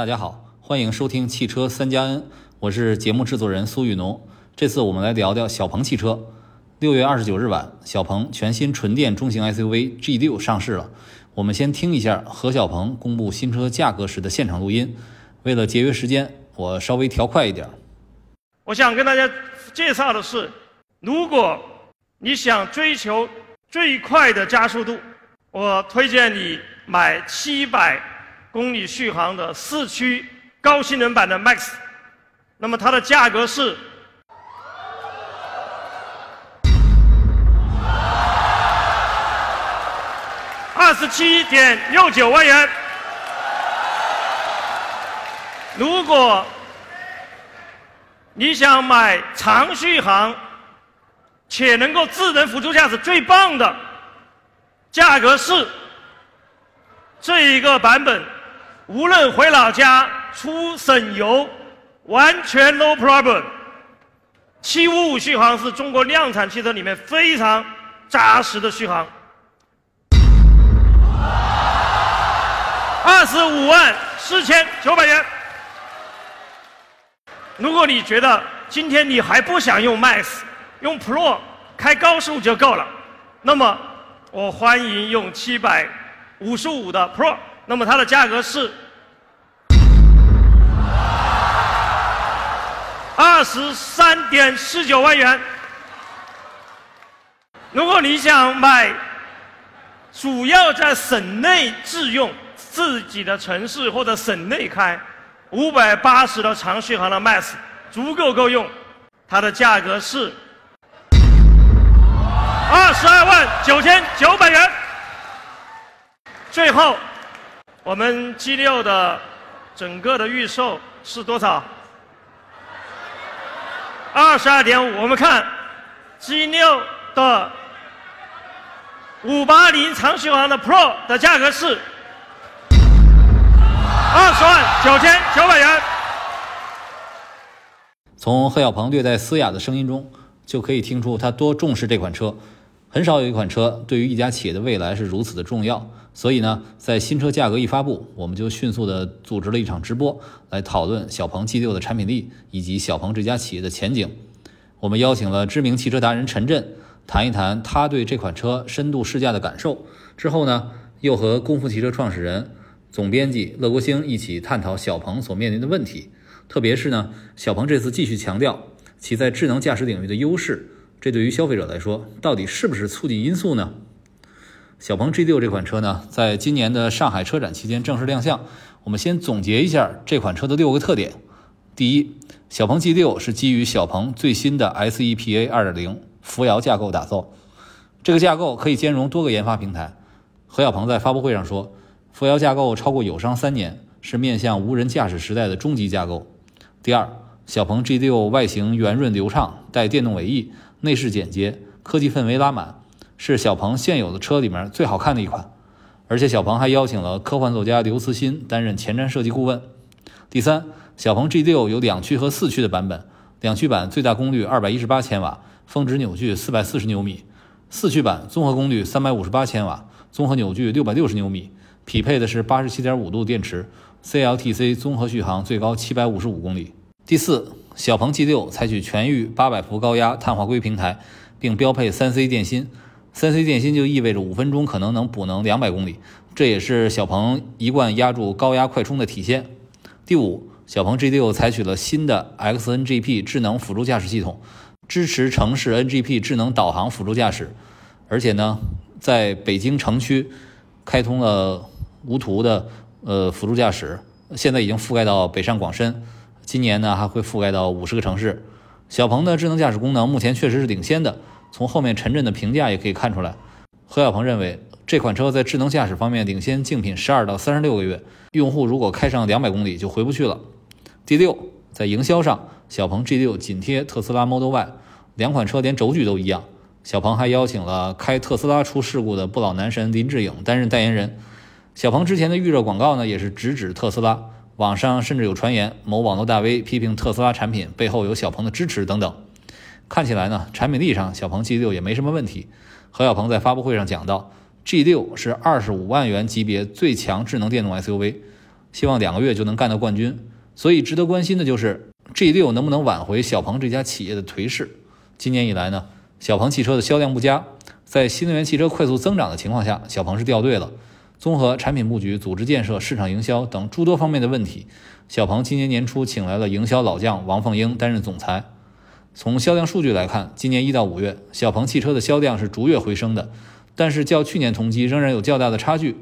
大家好，欢迎收听汽车三加 N，我是节目制作人苏玉农。这次我们来聊聊小鹏汽车。六月二十九日晚，小鹏全新纯电中型 SUV G6 上市了。我们先听一下何小鹏公布新车价格时的现场录音。为了节约时间，我稍微调快一点。我想跟大家介绍的是，如果你想追求最快的加速度，我推荐你买七百。公里续航的四驱高性能版的 Max，那么它的价格是二十七点六九万元。如果你想买长续航且能够智能辅助驾驶最棒的，价格是这一个版本。无论回老家出省油，完全 no problem。七五五续航是中国量产汽车里面非常扎实的续航。二十五万四千九百元。如果你觉得今天你还不想用 Max，用 Pro 开高速就够了，那么我欢迎用七百五十五的 Pro。那么它的价格是二十三点四九万元。如果你想买主要在省内自用、自己的城市或者省内开，五百八十的长续航的 Max 足够够用，它的价格是二十二万九千九百元。最后。我们 G6 的整个的预售是多少？二十二点五。我们看 G6 的五八零长续航的 Pro 的价格是二十万九千九百元。从何小鹏略带嘶哑的声音中，就可以听出他多重视这款车。很少有一款车对于一家企业的未来是如此的重要，所以呢，在新车价格一发布，我们就迅速的组织了一场直播，来讨论小鹏 G6 的产品力以及小鹏这家企业的前景。我们邀请了知名汽车达人陈震，谈一谈他对这款车深度试驾的感受。之后呢，又和功夫汽车创始人、总编辑乐国兴一起探讨小鹏所面临的问题，特别是呢，小鹏这次继续强调其在智能驾驶领域的优势。这对于消费者来说，到底是不是促进因素呢？小鹏 G6 这款车呢，在今年的上海车展期间正式亮相。我们先总结一下这款车的六个特点。第一，小鹏 G6 是基于小鹏最新的 SEPA 2.0扶摇架构打造，这个架构可以兼容多个研发平台。何小鹏在发布会上说，扶摇架构超过友商三年，是面向无人驾驶时代的终极架构。第二，小鹏 G6 外形圆润流畅，带电动尾翼。内饰简洁，科技氛围拉满，是小鹏现有的车里面最好看的一款。而且小鹏还邀请了科幻作家刘慈欣担任前瞻设计顾问。第三，小鹏 G6 有两驱和四驱的版本，两驱版最大功率二百一十八千瓦，峰值扭矩四百四十牛米；四驱版综合功率三百五十八千瓦，综合扭矩六百六十牛米，匹配的是八十七点五度电池，CLTC 综合续航最高七百五十五公里。第四。小鹏 G6 采取全域八百伏高压碳化硅平台，并标配三 C 电芯。三 C 电芯就意味着五分钟可能能补能两百公里，这也是小鹏一贯压住高压快充的体现。第五，小鹏 G6 采取了新的 XNGP 智能辅助驾驶系统，支持城市 NGP 智能导航辅助驾驶，而且呢，在北京城区开通了无图的呃辅助驾驶，现在已经覆盖到北上广深。今年呢还会覆盖到五十个城市。小鹏的智能驾驶功能目前确实是领先的，从后面陈震的评价也可以看出来。何小鹏认为这款车在智能驾驶方面领先竞品十二到三十六个月，用户如果开上两百公里就回不去了。第六，在营销上，小鹏 G6 紧贴特斯拉 Model Y，两款车连轴距都一样。小鹏还邀请了开特斯拉出事故的不老男神林志颖担任代言人。小鹏之前的预热广告呢，也是直指特斯拉。网上甚至有传言，某网络大 V 批评特斯拉产品背后有小鹏的支持等等。看起来呢，产品力上小鹏 G6 也没什么问题。何小鹏在发布会上讲到，G6 是二十五万元级别最强智能电动 SUV，希望两个月就能干到冠军。所以值得关心的就是 G6 能不能挽回小鹏这家企业的颓势。今年以来呢，小鹏汽车的销量不佳，在新能源汽车快速增长的情况下，小鹏是掉队了。综合产品布局、组织建设、市场营销等诸多方面的问题，小鹏今年年初请来了营销老将王凤英担任总裁。从销量数据来看，今年一到五月，小鹏汽车的销量是逐月回升的，但是较去年同期仍然有较大的差距。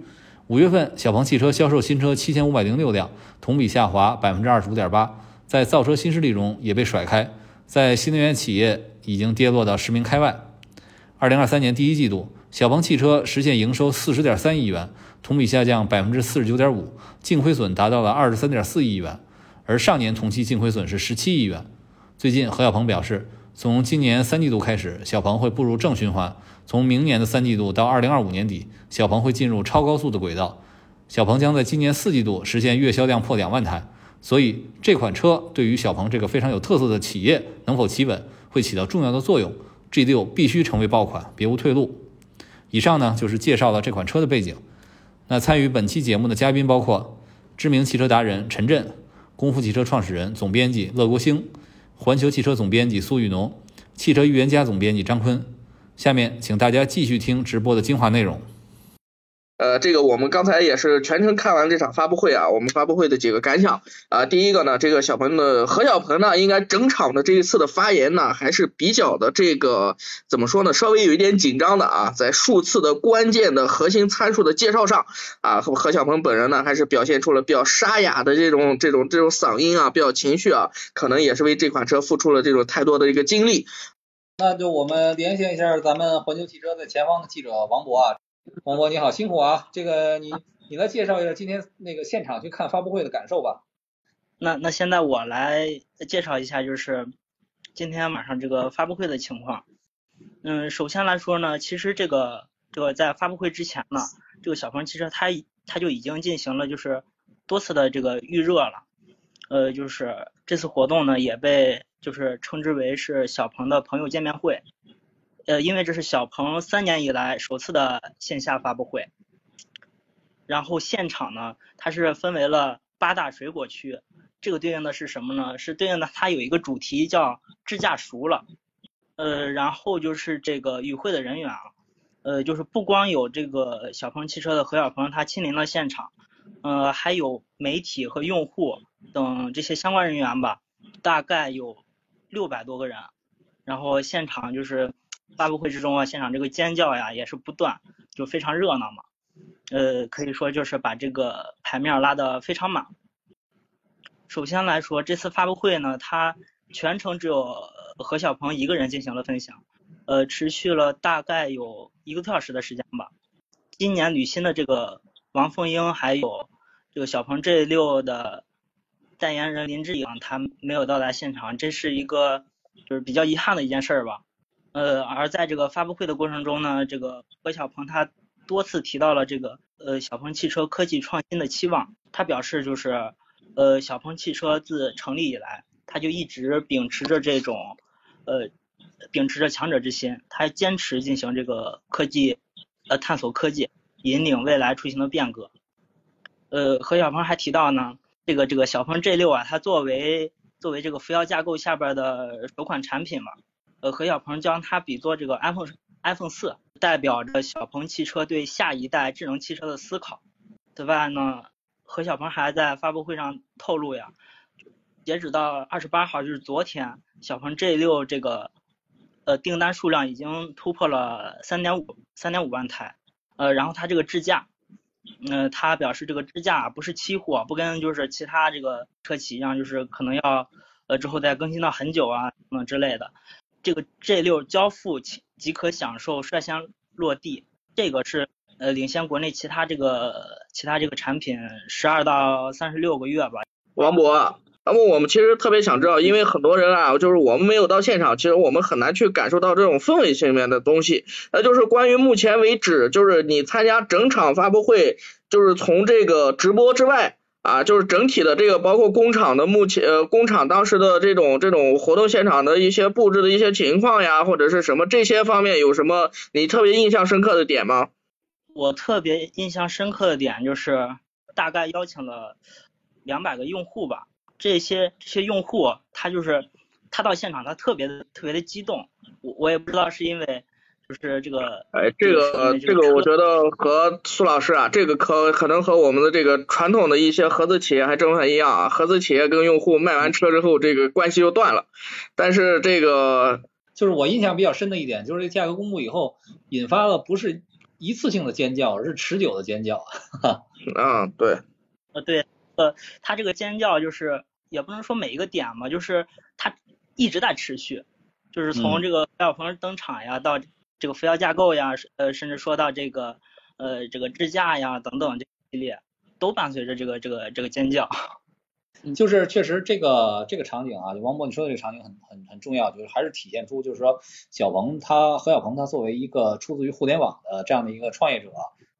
五月份，小鹏汽车销售新车七千五百零六辆，同比下滑百分之二十五点八，在造车新势力中也被甩开，在新能源企业已经跌落到十名开外。二零二三年第一季度，小鹏汽车实现营收四十点三亿元。同比下降百分之四十九点五，净亏损达到了二十三点四亿元，而上年同期净亏损是十七亿元。最近，何小鹏表示，从今年三季度开始，小鹏会步入正循环；从明年的三季度到二零二五年底，小鹏会进入超高速的轨道。小鹏将在今年四季度实现月销量破两万台。所以，这款车对于小鹏这个非常有特色的企业能否企稳，会起到重要的作用。G 六必须成为爆款，别无退路。以上呢，就是介绍了这款车的背景。那参与本期节目的嘉宾包括知名汽车达人陈震、功夫汽车创始人、总编辑乐国兴、环球汽车总编辑苏玉农、汽车预言家总编辑张坤。下面请大家继续听直播的精华内容。呃，这个我们刚才也是全程看完这场发布会啊，我们发布会的几个感想啊，第一个呢，这个小鹏的何小鹏呢，应该整场的这一次的发言呢，还是比较的这个怎么说呢，稍微有一点紧张的啊，在数次的关键的核心参数的介绍上啊，何何小鹏本人呢，还是表现出了比较沙哑的这种这种这种嗓音啊，比较情绪啊，可能也是为这款车付出了这种太多的一个精力。那就我们连线一下咱们环球汽车的前方的记者王博啊。王博你好，辛苦啊！这个你你来介绍一下今天那个现场去看发布会的感受吧。那那现在我来介绍一下，就是今天晚上这个发布会的情况。嗯，首先来说呢，其实这个这个在发布会之前呢，这个小鹏汽车它它就已经进行了就是多次的这个预热了。呃，就是这次活动呢也被就是称之为是小鹏的朋友见面会。呃，因为这是小鹏三年以来首次的线下发布会，然后现场呢，它是分为了八大水果区，这个对应的是什么呢？是对应的它有一个主题叫智驾熟了，呃，然后就是这个与会的人员啊，呃，就是不光有这个小鹏汽车的何小鹏他亲临了现场，呃，还有媒体和用户等这些相关人员吧，大概有六百多个人，然后现场就是。发布会之中啊，现场这个尖叫呀也是不断，就非常热闹嘛。呃，可以说就是把这个牌面拉得非常满。首先来说，这次发布会呢，它全程只有何小鹏一个人进行了分享，呃，持续了大概有一个多小时的时间吧。今年履新的这个王凤英还有这个小鹏 G6 的代言人林志颖，他没有到达现场，这是一个就是比较遗憾的一件事儿吧。呃，而在这个发布会的过程中呢，这个何小鹏他多次提到了这个呃小鹏汽车科技创新的期望。他表示就是，呃小鹏汽车自成立以来，他就一直秉持着这种，呃秉持着强者之心，他坚持进行这个科技，呃探索科技，引领未来出行的变革。呃何小鹏还提到呢，这个这个小鹏 G6 啊，它作为作为这个扶摇架构下边的首款产品嘛。呃，何小鹏将它比作这个 iPhone iPhone 四，代表着小鹏汽车对下一代智能汽车的思考。此外呢，何小鹏还在发布会上透露呀，截止到二十八号，就是昨天，小鹏 G 六这个呃订单数量已经突破了三点五三点五万台。呃，然后它这个支架，嗯，他表示这个支架不是期货，不跟就是其他这个车企一样，就是可能要呃之后再更新到很久啊，嗯之类的。这个 G 六交付即即可享受率先落地，这个是呃领先国内其他这个其他这个产品十二到三十六个月吧。王博，那么我们其实特别想知道，因为很多人啊，就是我们没有到现场，其实我们很难去感受到这种氛围性面的东西。那就是关于目前为止，就是你参加整场发布会，就是从这个直播之外。啊，就是整体的这个，包括工厂的目前，呃，工厂当时的这种这种活动现场的一些布置的一些情况呀，或者是什么这些方面，有什么你特别印象深刻的点吗？我特别印象深刻的点就是，大概邀请了两百个用户吧。这些这些用户，他就是他到现场，他特别的特别的激动。我我也不知道是因为就是这个，哎，这个这个，我觉得和苏老师啊，这个可可能和我们的这个传统的一些合资企业还真不太一样啊。合资企业跟用户卖完车之后，这个关系就断了。但是这个就是我印象比较深的一点，就是这价格公布以后，引发了不是一次性的尖叫，而是持久的尖叫。啊，对，呃，对，呃，他这个尖叫就是也不能说每一个点嘛，就是他一直在持续，就是从这个何小鹏登场呀，到这个扶摇架构呀，呃，甚至说到这个呃这个支架呀等等这系列，都伴随着这个这个这个尖叫。就是确实这个这个场景啊，就王博你说的这个场景很很很重要，就是还是体现出就是说小鹏他何小鹏他作为一个出自于互联网的这样的一个创业者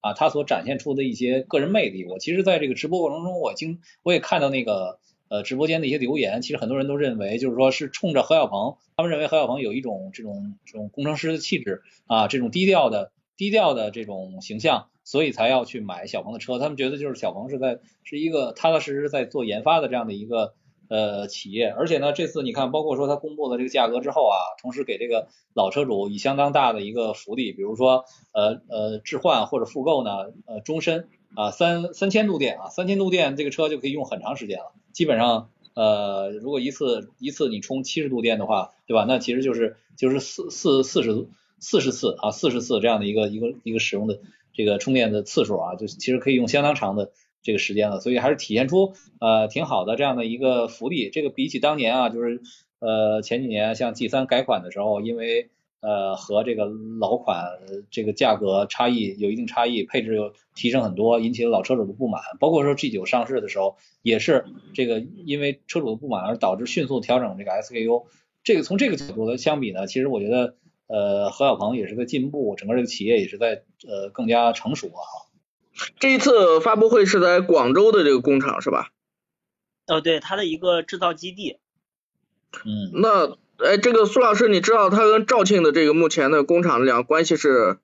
啊，他所展现出的一些个人魅力。我其实在这个直播过程中，我经我也看到那个呃直播间的一些留言，其实很多人都认为就是说是冲着何小鹏，他们认为何小鹏有一种这种这种工程师的气质啊，这种低调的低调的这种形象。所以才要去买小鹏的车，他们觉得就是小鹏是在是一个踏踏实实在做研发的这样的一个呃企业，而且呢，这次你看，包括说它公布了这个价格之后啊，同时给这个老车主以相当大的一个福利，比如说呃呃置换或者复购呢，呃终身啊三三千度电啊，三千度电这个车就可以用很长时间了，基本上呃如果一次一次你充七十度电的话，对吧？那其实就是就是四四四十四十次啊四十次这样的一个一个一个使用的。这个充电的次数啊，就其实可以用相当长的这个时间了，所以还是体现出呃挺好的这样的一个福利。这个比起当年啊，就是呃前几年像 G 三改款的时候，因为呃和这个老款这个价格差异有一定差异，配置又提升很多，引起了老车主的不满。包括说 G 九上市的时候，也是这个因为车主的不满而导致迅速调整这个 SKU。这个从这个角度来相比呢，其实我觉得。呃，何小鹏也是在进步，整个这个企业也是在呃更加成熟啊。这一次发布会是在广州的这个工厂是吧？哦，对，它的一个制造基地。嗯。那哎，这个苏老师，你知道他跟肇庆的这个目前的工厂两个关系是？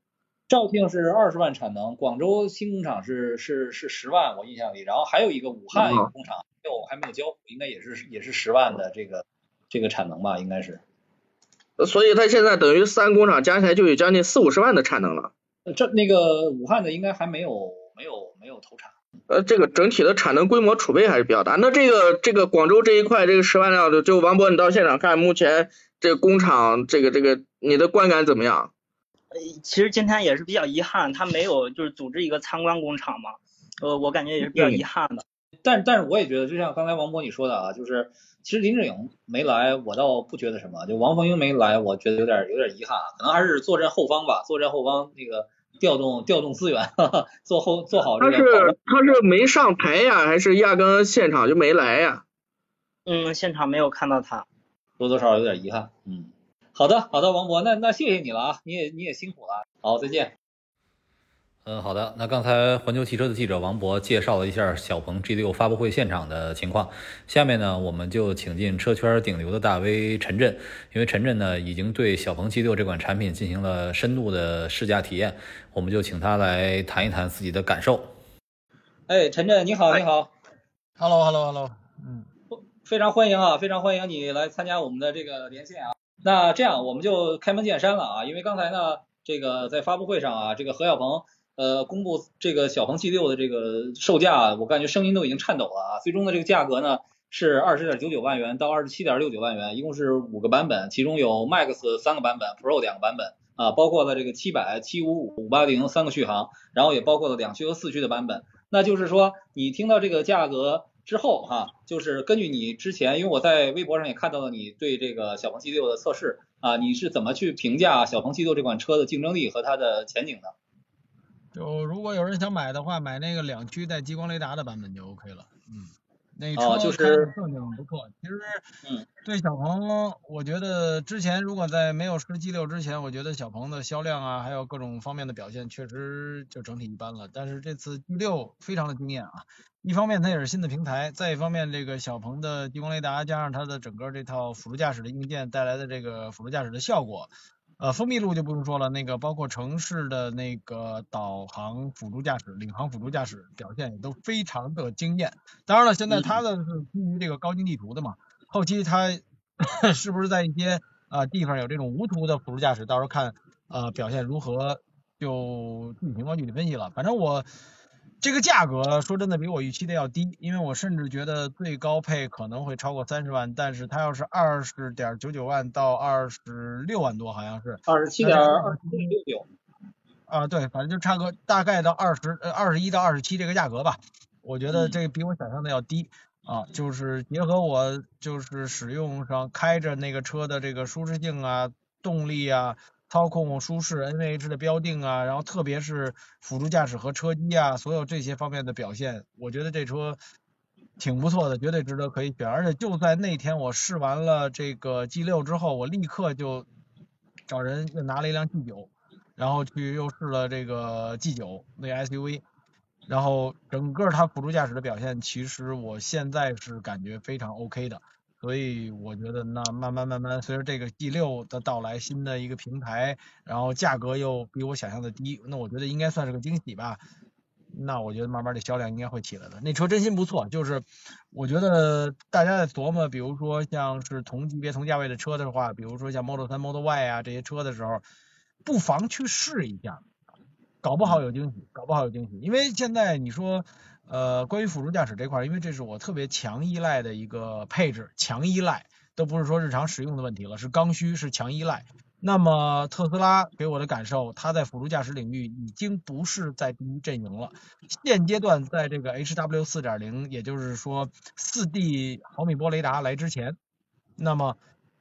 肇庆是二十万产能，广州新工厂是是是十万，我印象里，然后还有一个武汉一个工厂，没有还没有交付，应该也是也是十万的这个这个产能吧，应该是。所以他现在等于三工厂加起来就有将近四五十万的产能了。这那个武汉的应该还没有没有没有投产。呃，这个整体的产能规模储备还是比较大。那这个这个广州这一块这个十万辆的，就王博你到现场看，目前这个工厂这个这个你的观感怎么样？呃，其实今天也是比较遗憾，他没有就是组织一个参观工厂嘛。呃，我感觉也是比较遗憾的。但但是我也觉得，就像刚才王博你说的啊，就是。其实林志颖没来，我倒不觉得什么。就王凤英没来，我觉得有点有点遗憾，可能还是坐镇后方吧，坐镇后方那个调动调动资源，做后做好这个。他是他是没上台呀，还是压根现场就没来呀？嗯，现场没有看到他，多多少少有点遗憾。嗯，好的好的，王博，那那谢谢你了啊，你也你也辛苦了，好，再见。嗯，好的。那刚才环球汽车的记者王博介绍了一下小鹏 G6 发布会现场的情况。下面呢，我们就请进车圈顶流的大 V 陈震，因为陈震呢已经对小鹏 G6 这款产品进行了深度的试驾体验，我们就请他来谈一谈自己的感受。哎，陈震，你好，你好。Hello，Hello，Hello。嗯，非常欢迎啊，非常欢迎你来参加我们的这个连线啊。那这样我们就开门见山了啊，因为刚才呢，这个在发布会上啊，这个何小鹏。呃，公布这个小鹏 G6 的这个售价，我感觉声音都已经颤抖了啊！最终的这个价格呢是二十点九九万元到二十七点六九万元，一共是五个版本，其中有 Max 三个版本，Pro 两个版本啊，包括了这个七百、七五五、五八零三个续航，然后也包括了两驱和四驱的版本。那就是说，你听到这个价格之后哈，就是根据你之前，因为我在微博上也看到了你对这个小鹏 G6 的测试啊，你是怎么去评价小鹏 G6 这款车的竞争力和它的前景的？就如果有人想买的话，买那个两驱带激光雷达的版本就 OK 了。嗯，那车开着正经不错。其实，嗯，对小鹏，我觉得之前如果在没有试 G 六之前，我觉得小鹏的销量啊，还有各种方面的表现，确实就整体一般了。但是这次 G 六非常的惊艳啊！一方面它也是新的平台，再一方面这个小鹏的激光雷达加上它的整个这套辅助驾驶的硬件带来的这个辅助驾驶的效果。呃，封闭路就不用说了，那个包括城市的那个导航辅助驾驶、领航辅助驾驶表现也都非常的惊艳。当然了，现在它的是基于这个高精地图的嘛，后期它 是不是在一些呃地方有这种无图的辅助驾驶，到时候看呃表现如何，就具体情况具体分析了。反正我。这个价格说真的比我预期的要低，因为我甚至觉得最高配可能会超过三十万，但是它要是二十点九九万到二十六万多，好像是二十七点二十六九啊，对，反正就差个大概到二十呃二十一到二十七这个价格吧，我觉得这个比我想象的要低啊，就是结合我就是使用上开着那个车的这个舒适性啊，动力啊。操控舒适，NVH 的标定啊，然后特别是辅助驾驶和车机啊，所有这些方面的表现，我觉得这车挺不错的，绝对值得可以选。而且就在那天我试完了这个 G 六之后，我立刻就找人又拿了一辆 G 九，然后去又试了这个 G 九那 SUV，然后整个它辅助驾驶的表现，其实我现在是感觉非常 OK 的。所以我觉得，那慢慢慢慢，随着这个 G 六的到来，新的一个平台，然后价格又比我想象的低，那我觉得应该算是个惊喜吧。那我觉得慢慢的销量应该会起来的。那车真心不错，就是我觉得大家在琢磨，比如说像是同级别同价位的车的话，比如说像 Model 3、Model Y 啊这些车的时候，不妨去试一下，搞不好有惊喜，搞不好有惊喜。因为现在你说。呃，关于辅助驾驶这块，因为这是我特别强依赖的一个配置，强依赖都不是说日常使用的问题了，是刚需，是强依赖。那么特斯拉给我的感受，它在辅助驾驶领域已经不是在第一阵营了。现阶段在这个 HW 四点零，也就是说四 D 毫米波雷达来之前，那么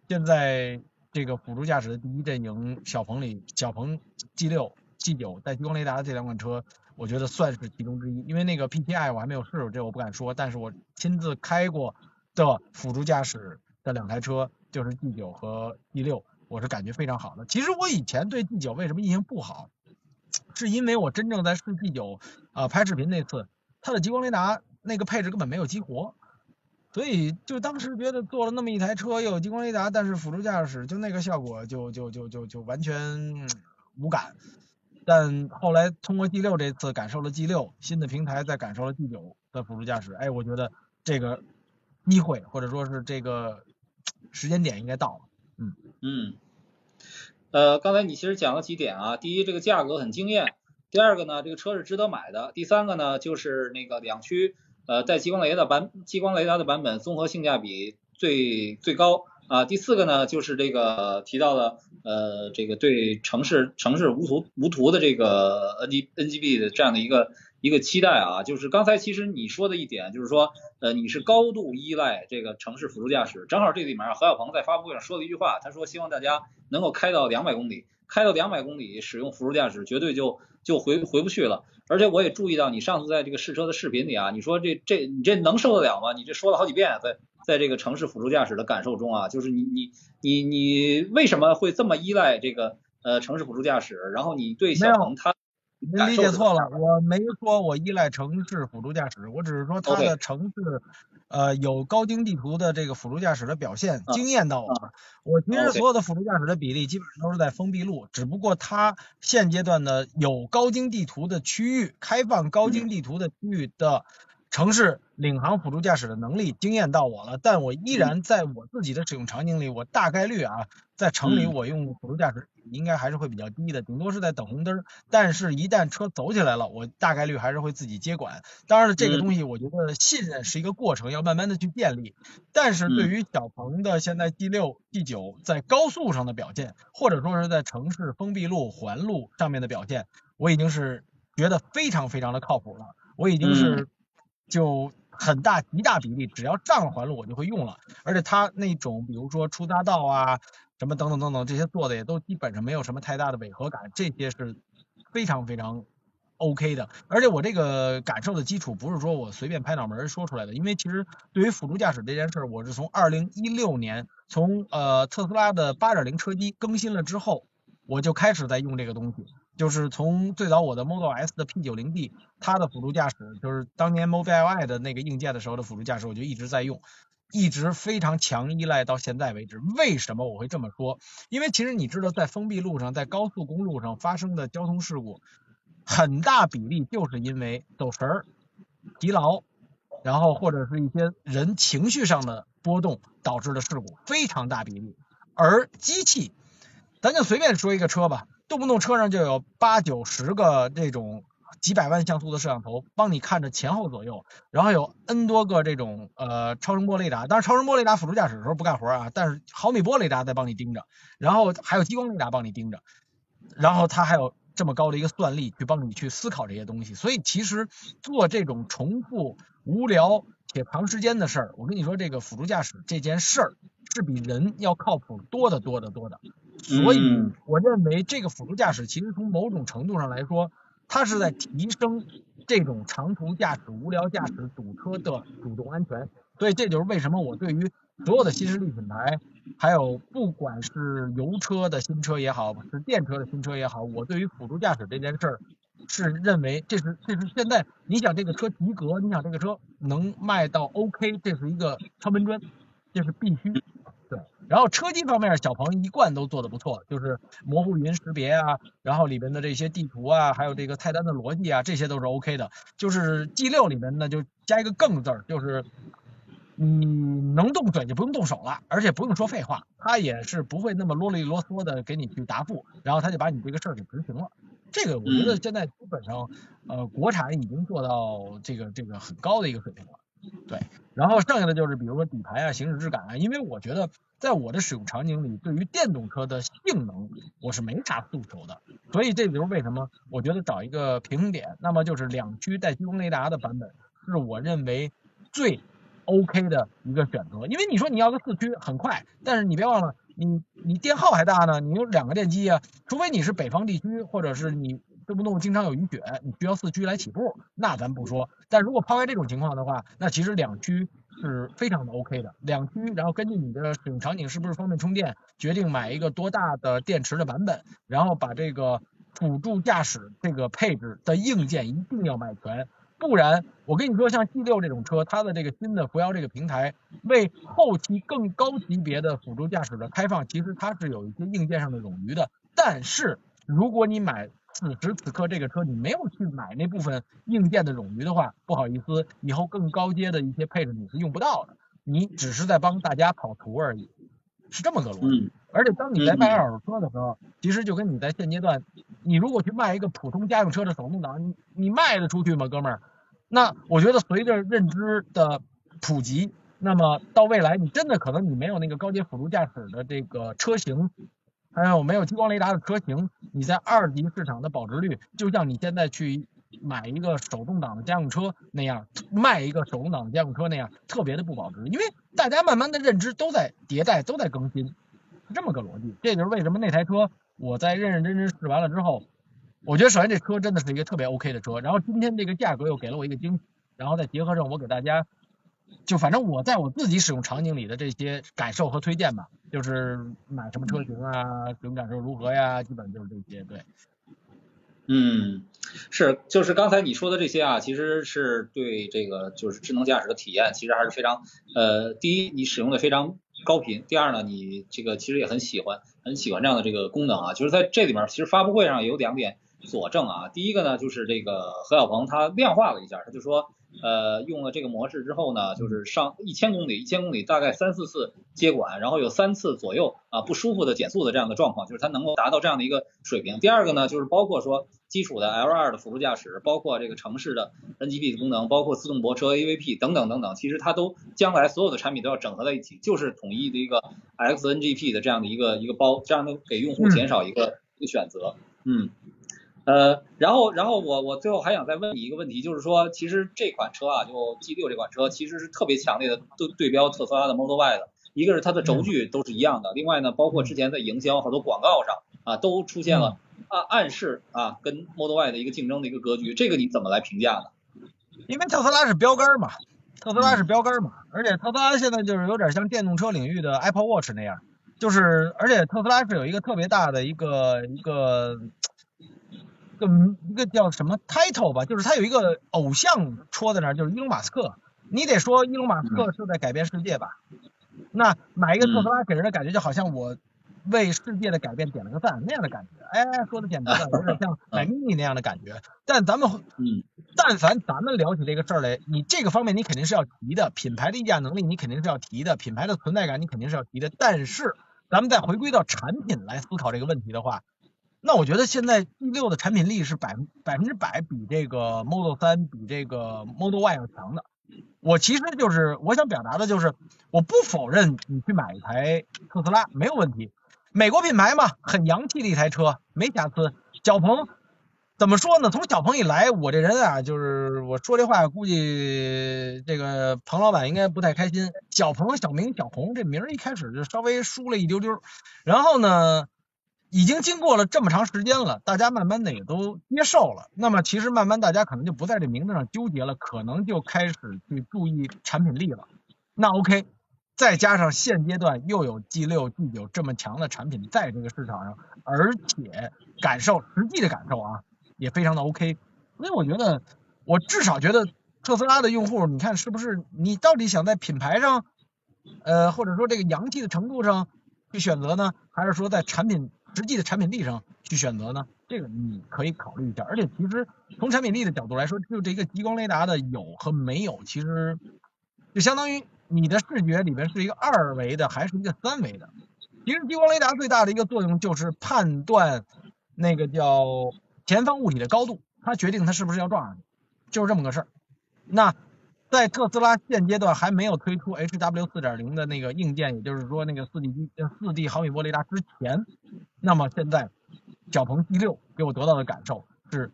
现在这个辅助驾驶的第一阵营，小鹏里小鹏 G 六、G 九带激光雷达的这两款车。我觉得算是其中之一，因为那个 PTI 我还没有试，这我不敢说。但是我亲自开过的辅助驾驶的两台车就是 G9 和 G6，我是感觉非常好的。其实我以前对 G9 为什么印象不好，是因为我真正在试 G9 啊拍视频那次，它的激光雷达那个配置根本没有激活，所以就当时觉得做了那么一台车又有激光雷达，但是辅助驾驶就那个效果就就就就就完全无感。但后来通过 G 六这次感受了 G 六新的平台，再感受了 G 九的辅助驾驶，哎，我觉得这个机会或者说是这个时间点应该到了。嗯嗯，呃，刚才你其实讲了几点啊，第一，这个价格很惊艳；第二个呢，这个车是值得买的；第三个呢，就是那个两驱呃带激光雷的版激光雷达的版本综合性价比最最高。啊，第四个呢，就是这个提到了，呃，这个对城市城市无图无图的这个 N G N G B 的这样的一个一个期待啊，就是刚才其实你说的一点，就是说，呃，你是高度依赖这个城市辅助驾驶，正好这里面何小鹏在发布会上说了一句话，他说希望大家能够开到两百公里，开到两百公里使用辅助驾驶，绝对就就回回不去了。而且我也注意到你上次在这个试车的视频里啊，你说这这你这能受得了吗？你这说了好几遍在。在这个城市辅助驾驶的感受中啊，就是你你你你为什么会这么依赖这个呃城市辅助驾驶？然后你对小鹏它，您理解错了，我没说我依赖城市辅助驾驶，我只是说它的城市呃有高精地图的这个辅助驾驶的表现惊艳到我。我其实所有的辅助驾驶的比例基本上都是在封闭路，只不过它现阶段的有高精地图的区域，开放高精地图的区域的。城市领航辅助驾驶的能力惊艳到我了，但我依然在我自己的使用场景里，我大概率啊，在城里我用辅助驾驶应该还是会比较低的，顶多是在等红灯。但是，一旦车走起来了，我大概率还是会自己接管。当然了，这个东西我觉得信任是一个过程，要慢慢的去建立。但是对于小鹏的现在 G 六、G 九在高速上的表现，或者说是在城市封闭路、环路上面的表现，我已经是觉得非常非常的靠谱了。我已经是。就很大极大比例，只要上了环路我就会用了，而且它那种比如说出匝道啊，什么等等等等这些做的也都基本上没有什么太大的违和感，这些是非常非常 OK 的。而且我这个感受的基础不是说我随便拍脑门说出来的，因为其实对于辅助驾驶这件事，我是从二零一六年从呃特斯拉的八点零车机更新了之后，我就开始在用这个东西。就是从最早我的 Model S 的 P90D，它的辅助驾驶就是当年 Mobileye 的那个硬件的时候的辅助驾驶，我就一直在用。一直非常强依赖到现在为止。为什么我会这么说？因为其实你知道，在封闭路上，在高速公路上发生的交通事故，很大比例就是因为走神儿、疲劳，然后或者是一些人情绪上的波动导致的事故，非常大比例。而机器，咱就随便说一个车吧，动不动车上就有八九十个这种。几百万像素的摄像头帮你看着前后左右，然后有 N 多个这种呃超声波雷达，当然超声波雷达辅助驾驶的时候不干活啊，但是毫米波雷达在帮你盯着，然后还有激光雷达帮你盯着，然后它还有这么高的一个算力去帮你去思考这些东西，所以其实做这种重复无聊且长时间的事儿，我跟你说这个辅助驾驶这件事儿是比人要靠谱多得多得多的，所以我认为这个辅助驾驶其实从某种程度上来说。它是在提升这种长途驾驶、无聊驾驶、堵车的主动安全，所以这就是为什么我对于所有的新势力品牌，还有不管是油车的新车也好，是电车的新车也好，我对于辅助驾驶这件事儿是认为这是这是现在你想这个车及格，你想这个车能卖到 OK，这是一个敲门砖，这是必须。然后车机方面，小鹏一贯都做得不错，就是模糊语音识别啊，然后里面的这些地图啊，还有这个菜单的逻辑啊，这些都是 OK 的。就是 G 六里面呢，就加一个更字儿，就是你能动嘴就不用动手了，而且不用说废话，它也是不会那么啰里啰嗦的给你去答复，然后他就把你这个事儿给执行了。这个我觉得现在基本上，呃，国产已经做到这个这个很高的一个水平了。对，然后剩下的就是比如说底盘啊、行驶质感啊，因为我觉得。在我的使用场景里，对于电动车的性能，我是没啥诉求的，所以这就是为什么我觉得找一个平衡点，那么就是两驱带激光雷达的版本，是我认为最 OK 的一个选择。因为你说你要个四驱很快，但是你别忘了，你你电耗还大呢，你有两个电机啊，除非你是北方地区，或者是你动不动经常有雨雪，你需要四驱来起步，那咱不说。但如果抛开这种情况的话，那其实两驱。是非常的 OK 的，两驱，然后根据你的使用场景是不是方便充电，决定买一个多大的电池的版本，然后把这个辅助驾驶这个配置的硬件一定要买全，不然我跟你说，像 G 六这种车，它的这个新的扶摇这个平台，为后期更高级别的辅助驾驶的开放，其实它是有一些硬件上的冗余的，但是如果你买。此时此刻，这个车你没有去买那部分硬件的冗余的话，不好意思，以后更高阶的一些配置你是用不到的，你只是在帮大家跑图而已，是这么个逻辑。而且当你在卖二手车的时候，其实就跟你在现阶段，你如果去卖一个普通家用车的手动挡，你你卖得出去吗，哥们儿？那我觉得随着认知的普及，那么到未来你真的可能你没有那个高阶辅助驾驶的这个车型。还有没有激光雷达的车型？你在二级市场的保值率，就像你现在去买一个手动挡的家用车那样，卖一个手动挡的家用车那样，特别的不保值。因为大家慢慢的认知都在迭代，都在更新，是这么个逻辑。这就是为什么那台车我在认认真真试完了之后，我觉得首先这车真的是一个特别 OK 的车，然后今天这个价格又给了我一个惊喜，然后再结合上我给大家。就反正我在我自己使用场景里的这些感受和推荐吧，就是买什么车型啊，使用感受如何呀，基本就是这些。对，嗯，是，就是刚才你说的这些啊，其实是对这个就是智能驾驶的体验，其实还是非常呃，第一你使用的非常高频，第二呢你这个其实也很喜欢，很喜欢这样的这个功能啊。就是在这里面，其实发布会上有两点佐证啊。第一个呢，就是这个何小鹏他量化了一下，他就说。呃，用了这个模式之后呢，就是上一千公里，一千公里大概三四次接管，然后有三次左右啊不舒服的减速的这样的状况，就是它能够达到这样的一个水平。第二个呢，就是包括说基础的 L2 的辅助驾驶，包括这个城市的 NGP 的功能，包括自动泊车 AVP 等等等等，其实它都将来所有的产品都要整合在一起，就是统一的一个 XNGP 的这样的一个一个包，这样能给用户减少一个一个选择，嗯。呃，然后，然后我我最后还想再问你一个问题，就是说，其实这款车啊，就 G 六这款车，其实是特别强烈的对对标特斯拉的 Model Y 的，一个是它的轴距都是一样的，另外呢，包括之前在营销好多广告上啊，都出现了暗暗示啊，跟 Model Y 的一个竞争的一个格局，这个你怎么来评价呢？因为特斯拉是标杆嘛，特斯拉是标杆嘛，而且特斯拉现在就是有点像电动车领域的 Apple Watch 那样，就是而且特斯拉是有一个特别大的一个一个。个一个叫什么 title 吧，就是他有一个偶像戳在那儿，就是伊隆马斯克。你得说伊隆马斯克是在改变世界吧？那买一个特斯拉给人的感觉就好像我为世界的改变点了个赞那样的感觉。哎，说的简单了，有点像 买 mini 那样的感觉。但咱们，嗯，但凡咱们聊起这个事儿来，你这个方面你肯定是要提的，品牌的溢价能力你肯定是要提的，品牌的存在感你肯定是要提的。但是咱们再回归到产品来思考这个问题的话，那我觉得现在 G 六的产品力是百百分之百比这个 Model 三比这个 Model Y 要强的。我其实就是我想表达的就是，我不否认你去买一台特斯拉没有问题，美国品牌嘛，很洋气的一台车，没瑕疵。小鹏怎么说呢？从小鹏以来，我这人啊，就是我说这话，估计这个彭老板应该不太开心。小鹏、小明、小红这名儿一开始就稍微输了一丢丢，然后呢？已经经过了这么长时间了，大家慢慢的也都接受了。那么其实慢慢大家可能就不在这名字上纠结了，可能就开始去注意产品力了。那 OK，再加上现阶段又有 G 六、G 九这么强的产品在这个市场上，而且感受实际的感受啊也非常的 OK。所以我觉得，我至少觉得特斯拉的用户，你看是不是你到底想在品牌上，呃或者说这个洋气的程度上去选择呢，还是说在产品？实际的产品力上去选择呢，这个你可以考虑一下。而且其实从产品力的角度来说，就这一个激光雷达的有和没有，其实就相当于你的视觉里面是一个二维的还是一个三维的。其实激光雷达最大的一个作用就是判断那个叫前方物体的高度，它决定它是不是要撞上去，就是这么个事儿。那在特斯拉现阶段还没有推出 H W 四点零的那个硬件，也就是说那个四 D 机四 D 毫米波雷达之前，那么现在小鹏 G 六给我得到的感受是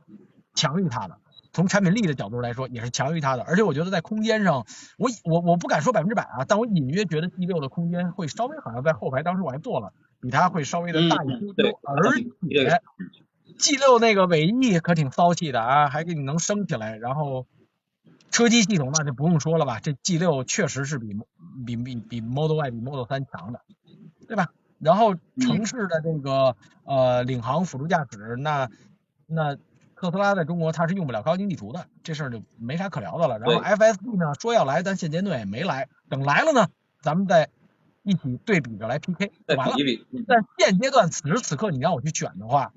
强于它的，从产品力的角度来说也是强于它的，而且我觉得在空间上，我我我不敢说百分之百啊，但我隐约觉得 G 六的空间会稍微好像在后排，当时我还坐了，比它会稍微的大一丢丢，而且 G 六那个尾翼可挺骚气的啊，还给你能升起来，然后。车机系统那就不用说了吧，这 G 六确实是比比比比 Model Y 比 Model 三强的，对吧？然后城市的这个呃领航辅助驾驶，那那特斯拉在中国它是用不了高精地图的，这事儿就没啥可聊的了。然后 FSD 呢说要来，但现阶段也没来，等来了呢，咱们再一起对比着来 PK，完了。但现阶段此时此刻你让我去选的话，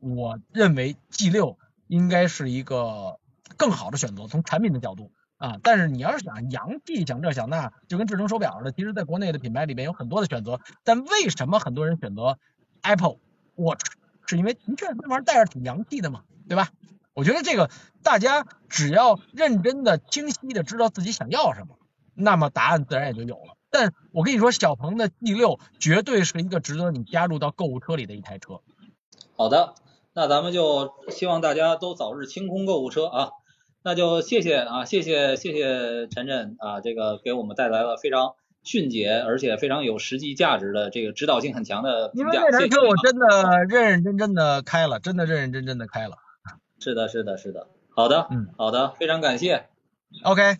我认为 G 六应该是一个。更好的选择，从产品的角度啊，但是你要是想洋气，想这想那，就跟智能手表似的，其实在国内的品牌里面有很多的选择，但为什么很多人选择 Apple Watch？是因为的确那玩意儿戴着挺洋气的嘛，对吧？我觉得这个大家只要认真的、清晰的知道自己想要什么，那么答案自然也就有了。但我跟你说，小鹏的 G 六绝对是一个值得你加入到购物车里的一台车。好的，那咱们就希望大家都早日清空购物车啊！那就谢谢啊，谢谢谢谢陈晨啊，这个给我们带来了非常迅捷而且非常有实际价值的这个指导性很强的评价。因为这台车我真的认认真真的开了，真的认认真真的开了。是的，是的，是的。好的，嗯，好的，非常感谢。OK，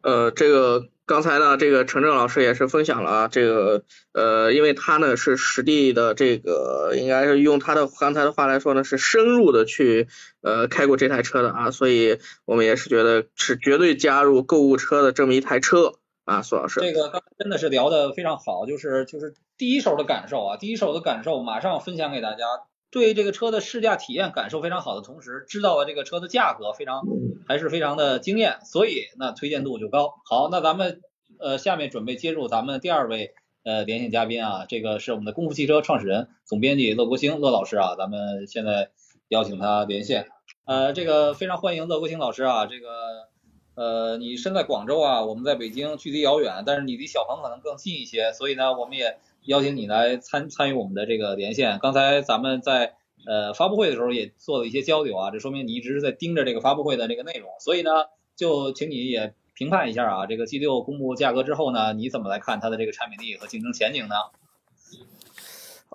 呃，这个。刚才呢，这个陈正老师也是分享了啊，这个呃，因为他呢是实地的，这个应该是用他的刚才的话来说呢，是深入的去呃开过这台车的啊，所以我们也是觉得是绝对加入购物车的这么一台车啊，苏老师。这个真的是聊的非常好，就是就是第一手的感受啊，第一手的感受马上分享给大家。对这个车的试驾体验感受非常好的同时，知道了这个车的价格非常还是非常的惊艳，所以那推荐度就高。好，那咱们呃下面准备接入咱们第二位呃连线嘉宾啊，这个是我们的功夫汽车创始人、总编辑乐国兴乐老师啊，咱们现在邀请他连线。呃，这个非常欢迎乐国兴老师啊，这个呃你身在广州啊，我们在北京，距离遥远，但是你离小鹏可能更近一些，所以呢，我们也。邀请你来参参与我们的这个连线。刚才咱们在呃发布会的时候也做了一些交流啊，这说明你一直是在盯着这个发布会的这个内容。所以呢，就请你也评判一下啊，这个 G 六公布价格之后呢，你怎么来看它的这个产品力和竞争前景呢？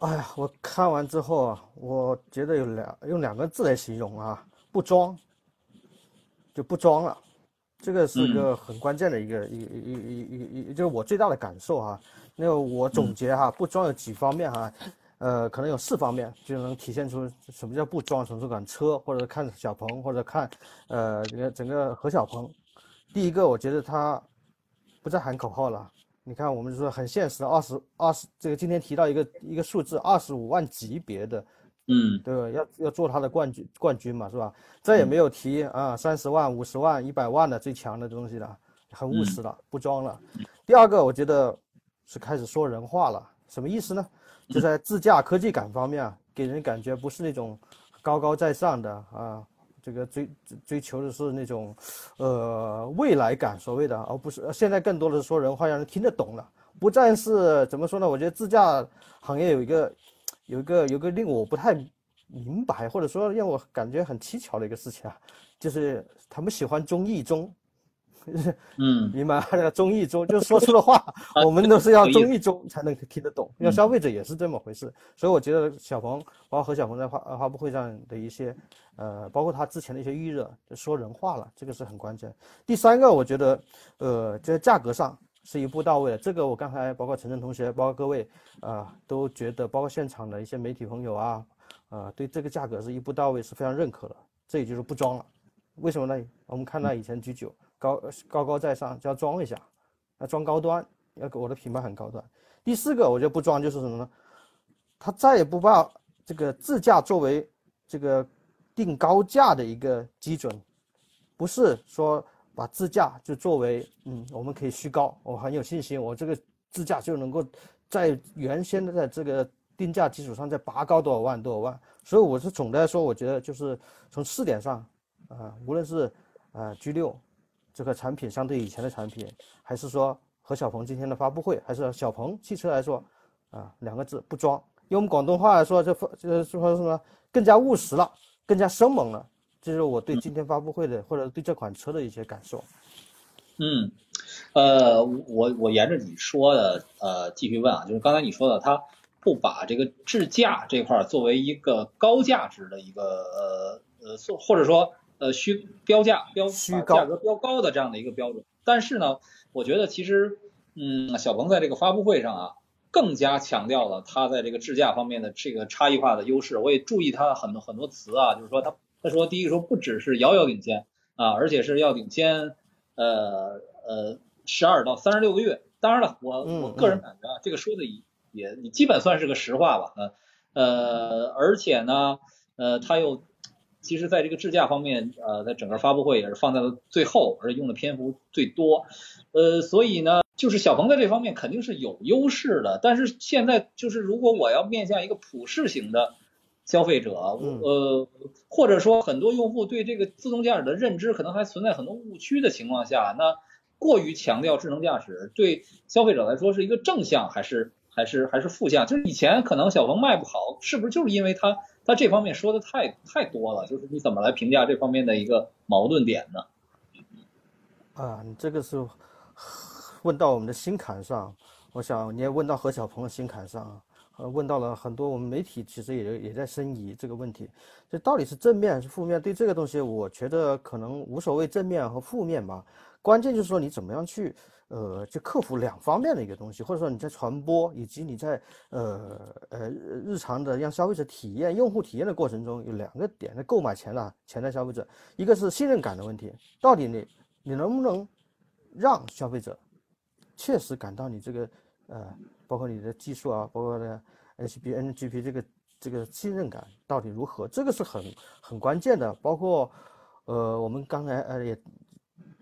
哎呀，我看完之后啊，我觉得有两用两个字来形容啊，不装，就不装了。这个是个很关键的一个一一一一一，就是我最大的感受哈。那个我总结哈，不装有几方面哈，呃，可能有四方面就能体现出什么叫不装成这款车，或者看小鹏，或者看呃这个整个何小鹏，第一个，我觉得他不再喊口号了。你看，我们说很现实，二十二十，这个今天提到一个一个数字，二十五万级别的，嗯，对吧？要要做他的冠军冠军嘛，是吧？再也没有提啊三十万、五十万、一百万的最强的东西了，很务实了，不装了。第二个，我觉得是开始说人话了，什么意思呢？就在自驾科技感方面啊，给人感觉不是那种高高在上的啊。这个追追求的是那种，呃，未来感，所谓的，而不是现在更多的是说人话，让人听得懂了。不再是怎么说呢？我觉得自驾行业有一个，有一个，有个令我不太明白，或者说让我感觉很蹊跷的一个事情啊，就是他们喜欢中意中。嗯，明白那个中意中，就是说出的话，我们都是要中意中才能听得懂。要消费者也是这么回事，所以我觉得小鹏，包括何小鹏在发发布会上的一些，呃，包括他之前的一些预热，就说人话了，这个是很关键。第三个，我觉得，呃，在价格上是一步到位的。这个我刚才包括陈晨同学，包括各位啊，都觉得，包括现场的一些媒体朋友啊，啊，对这个价格是一步到位，是非常认可的。这也就是不装了。为什么呢？我们看到以前 G 九。高高高在上就要装一下，要装高端，要我的品牌很高端。第四个，我觉得不装就是什么呢？他再也不把这个自驾作为这个定高价的一个基准，不是说把自驾就作为嗯，我们可以虚高，我很有信心，我这个自驾就能够在原先的在这个定价基础上再拔高多少万多少万。所以我是总的来说，我觉得就是从试点上啊，无论是啊 G 六。这个产品相对以前的产品，还是说和小鹏今天的发布会，还是小鹏汽车来说，啊，两个字不装。用我们广东话来说，这发就是说什么更加务实了，更加生猛了。这是我对今天发布会的，或者对这款车的一些感受。嗯，呃，我我沿着你说的，呃，继续问啊，就是刚才你说的，他不把这个智驾这块作为一个高价值的一个呃呃，或者说。呃，虚标价标虚高价格标高的这样的一个标准，但是呢，我觉得其实，嗯，小鹏在这个发布会上啊，更加强调了他在这个智驾方面的这个差异化的优势。我也注意他很多很多词啊，就是说他他说第一个说不只是遥遥领先啊，而且是要领先呃呃十二到三十六个月。当然了，我我个人感觉啊，这个说的也也你基本算是个实话吧，呃呃，而且呢，呃他又。其实，在这个智驾方面，呃，在整个发布会也是放在了最后，而且用的篇幅最多，呃，所以呢，就是小鹏在这方面肯定是有优势的。但是现在就是，如果我要面向一个普适型的消费者，呃，或者说很多用户对这个自动驾驶的认知可能还存在很多误区的情况下，那过于强调智能驾驶对消费者来说是一个正向还是还是还是负向？就是以前可能小鹏卖不好，是不是就是因为它？他这方面说的太太多了，就是你怎么来评价这方面的一个矛盾点呢？啊，你这个是问到我们的心坎上，我想你也问到何小鹏的心坎上，呃，问到了很多我们媒体其实也也在申疑这个问题，这到底是正面还是负面？对这个东西，我觉得可能无所谓正面和负面吧，关键就是说你怎么样去。呃，就克服两方面的一个东西，或者说你在传播以及你在呃呃日常的让消费者体验、用户体验的过程中，有两个点在购买前呢，潜在消费者，一个是信任感的问题，到底你你能不能让消费者确实感到你这个呃，包括你的技术啊，包括呢 HB、NGP 这个这个信任感到底如何？这个是很很关键的，包括呃，我们刚才呃也。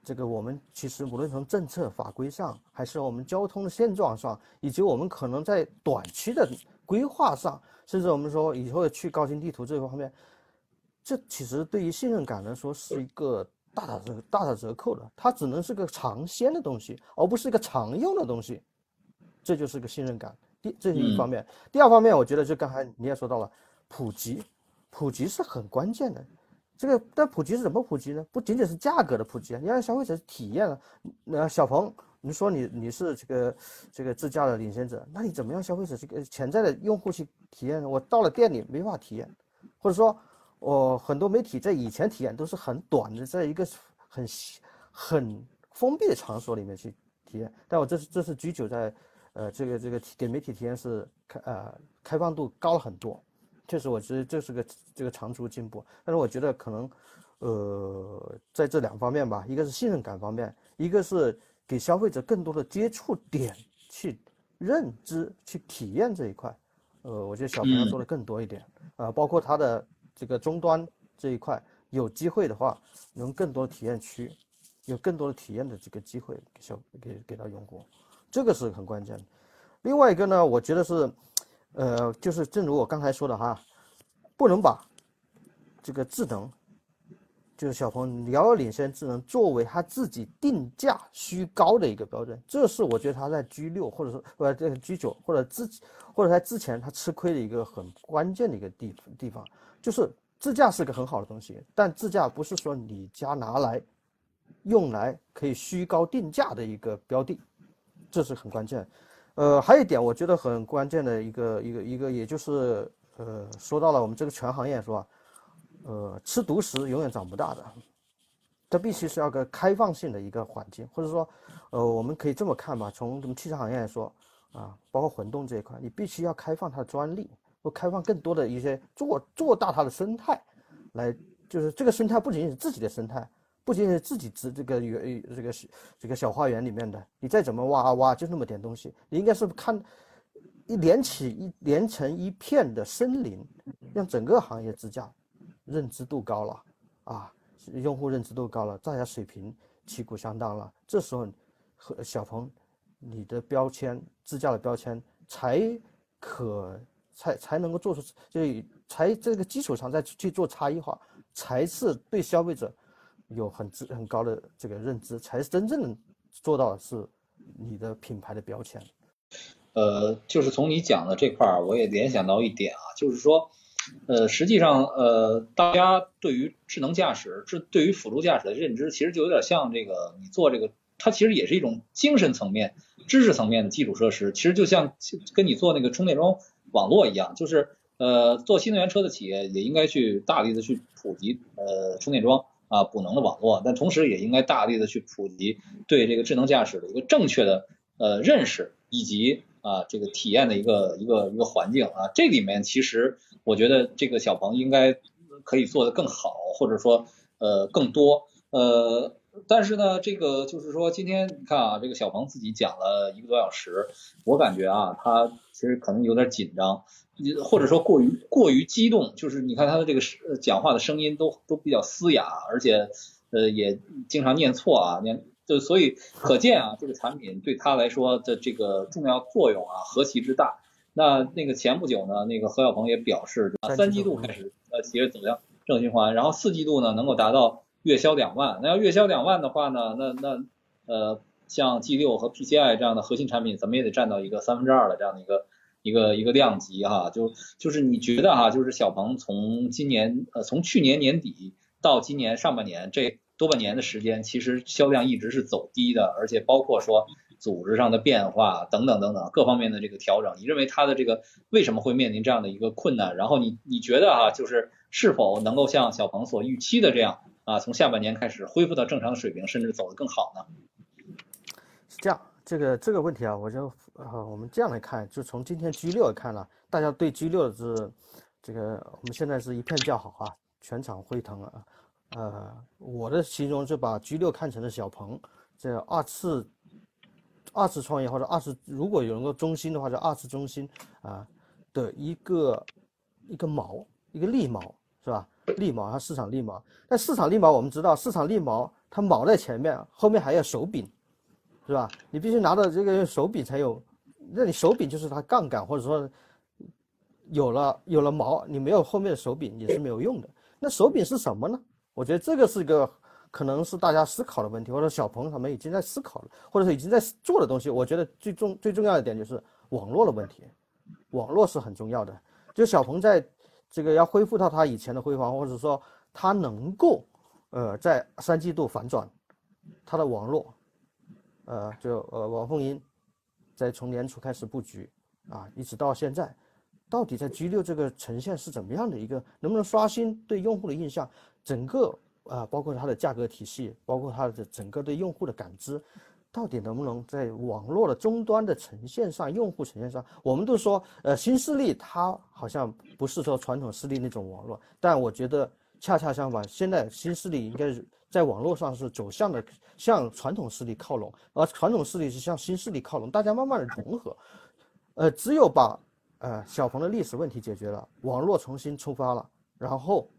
这个我们其实无论从政策法规上，还是我们交通的现状上，以及我们可能在短期的规划上，甚至我们说以后去高精地图这方面，这其实对于信任感来说是一个大打折大打折扣的。它只能是个尝鲜的东西，而不是一个常用的东西。这就是个信任感。第这是一方面。第二方面，我觉得就刚才你也说到了，普及，普及是很关键的。这个但普及是怎么普及呢？不仅仅是价格的普及，你让消费者体验了。那小鹏，你说你你是这个这个自驾的领先者，那你怎么样消费者这个潜在的用户去体验呢？我到了店里没法体验，或者说，我很多媒体在以前体验都是很短的，在一个很很封闭的场所里面去体验。但我这是这是 G 九在呃这个这个给媒体体验是开呃开放度高了很多。确实，我觉得这是个这个长足进步，但是我觉得可能，呃，在这两方面吧，一个是信任感方面，一个是给消费者更多的接触点去认知、去体验这一块。呃，我觉得小鹏要做的更多一点啊，包括它的这个终端这一块，有机会的话，能更多的体验区，有更多的体验的这个机会给小给给到用户，这个是很关键的。另外一个呢，我觉得是，呃，就是正如我刚才说的哈，不能把这个智能。就是小鹏遥遥领先智能作为它自己定价虚高的一个标准，这是我觉得它在 G 六或者说呃这个 G 九或者之或者在之前他吃亏的一个很关键的一个地地方，就是自驾是个很好的东西，但自驾不是说你家拿来用来可以虚高定价的一个标的，这是很关键。呃，还有一点我觉得很关键的一个一个一个，也就是呃说到了我们这个全行业是吧？呃，吃独食永远长不大的，它必须是要个开放性的一个环境，或者说，呃，我们可以这么看吧，从我们汽车行业来说，啊，包括混动这一块，你必须要开放它的专利，或开放更多的一些做做大它的生态，来，就是这个生态不仅仅是自己的生态，不仅仅是自己植这个园这个这个小花园里面的，你再怎么挖啊挖，就那么点东西，你应该是看一连起一连成一片的森林，让整个行业支架。认知度高了，啊，用户认知度高了，大家水平旗鼓相当了，这时候和小鹏，你的标签支架的标签才可才才能够做出，就才这个基础上再去做差异化，才是对消费者有很知很高的这个认知，才是真正做到是你的品牌的标签。呃，就是从你讲的这块儿，我也联想到一点啊，就是说。呃，实际上，呃，大家对于智能驾驶、智对于辅助驾驶的认知，其实就有点像这个，你做这个，它其实也是一种精神层面、知识层面的基础设施。其实就像跟你做那个充电桩网络一样，就是呃，做新能源车的企业也应该去大力的去普及呃充电桩啊补能的网络，但同时也应该大力的去普及对这个智能驾驶的一个正确的呃认识以及。啊，这个体验的一个一个一个环境啊，这里面其实我觉得这个小鹏应该可以做得更好，或者说呃更多呃，但是呢，这个就是说今天你看啊，这个小鹏自己讲了一个多小时，我感觉啊，他其实可能有点紧张，或者说过于过于激动，就是你看他的这个讲话的声音都都比较嘶哑，而且呃也经常念错啊念。就所以可见啊，这个产品对他来说的这个重要作用啊，何其之大。那那个前不久呢，那个何小鹏也表示，三季度开始呃企业走向正循环，然后四季度呢能够达到月销两万。那要月销两万的话呢，那那呃像 G 六和 PCI 这样的核心产品，怎么也得占到一个三分之二的这样的一个一个一个量级哈。就就是你觉得哈，就是小鹏从今年呃从去年年底到今年上半年这。多半年的时间，其实销量一直是走低的，而且包括说组织上的变化等等等等各方面的这个调整。你认为它的这个为什么会面临这样的一个困难？然后你你觉得哈，就是是否能够像小鹏所预期的这样啊，从下半年开始恢复到正常水平，甚至走得更好呢？是这样，这个这个问题啊，我就啊，我们这样来看，就从今天 G 六看了，大家对 G 六是这个，我们现在是一片叫好啊，全场沸腾啊。呃，我的形容是把 G 六看成了小鹏，这二次二次创业或者二次，如果有人个中心的话，叫二次中心啊的一个一个锚，一个利锚是吧？利毛，它市场利毛。但市场利毛，我们知道市场利毛，它毛在前面，后面还要手柄，是吧？你必须拿到这个手柄才有，那你手柄就是它杠杆，或者说有了有了毛，你没有后面的手柄也是没有用的。那手柄是什么呢？我觉得这个是一个可能是大家思考的问题，或者小鹏他们已经在思考了，或者是已经在做的东西。我觉得最重最重要一点就是网络的问题，网络是很重要的。就小鹏在这个要恢复到它以前的辉煌，或者说它能够呃在三季度反转，它的网络，呃就呃王凤英在从年初开始布局啊，一直到现在，到底在 G 六这个呈现是怎么样的一个，能不能刷新对用户的印象？整个啊，包括它的价格体系，包括它的整个对用户的感知，到底能不能在网络的终端的呈现上，用户呈现上，我们都说，呃，新势力它好像不是说传统势力那种网络，但我觉得恰恰相反，现在新势力应该是在网络上是走向的向传统势力靠拢，而传统势力是向新势力靠拢，大家慢慢的融合。呃，只有把呃小鹏的历史问题解决了，网络重新出发了，然后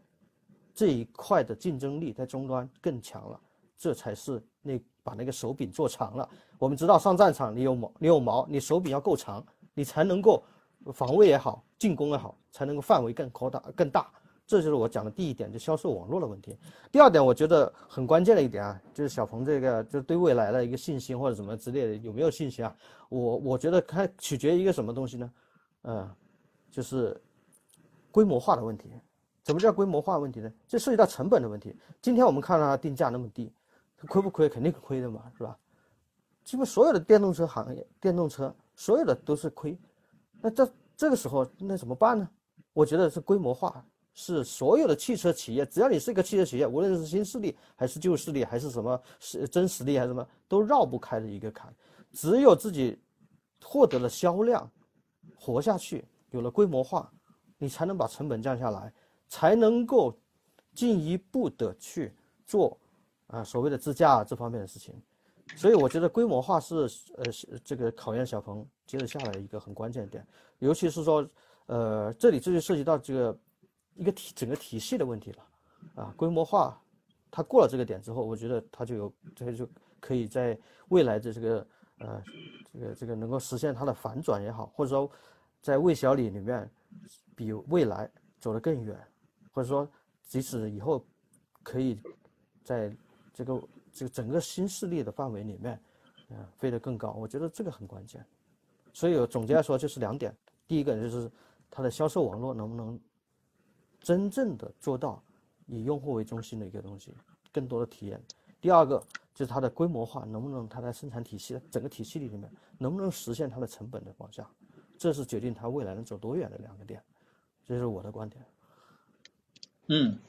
这一块的竞争力在终端更强了，这才是那把那个手柄做长了。我们知道上战场你有矛，你有矛，你手柄要够长，你才能够防卫也好，进攻也好，才能够范围更扩大更大。这就是我讲的第一点，就销售网络的问题。第二点，我觉得很关键的一点啊，就是小鹏这个，就对未来的一个信心或者什么之类的，有没有信心啊？我我觉得它取决于一个什么东西呢？嗯，就是规模化的问题。什么叫规模化问题呢？这涉及到成本的问题。今天我们看到它定价那么低，亏不亏？肯定亏的嘛，是吧？基本所有的电动车行业，电动车所有的都是亏。那这这个时候那怎么办呢？我觉得是规模化。是所有的汽车企业，只要你是一个汽车企业，无论是新势力还是旧势力，还是什么是真实力还是什么，都绕不开的一个坎。只有自己获得了销量，活下去，有了规模化，你才能把成本降下来，才能够进一步的去做啊所谓的自驾这方面的事情。所以我觉得规模化是呃这个考验小鹏接着下来一个很关键的点，尤其是说呃这里这就涉及到这个。一个体整个体系的问题了，啊，规模化，它过了这个点之后，我觉得它就有这就可以在未来的这个呃这个这个能够实现它的反转也好，或者说在魏小李里面比未来走得更远，或者说即使以后可以在这个这个整个新势力的范围里面，啊飞得更高，我觉得这个很关键。所以总结来说就是两点，第一个就是它的销售网络能不能。真正的做到以用户为中心的一个东西，更多的体验。第二个就是它的规模化，能不能它在生产体系整个体系里面能不能实现它的成本的往下，这是决定它未来能走多远的两个点。这是我的观点。嗯，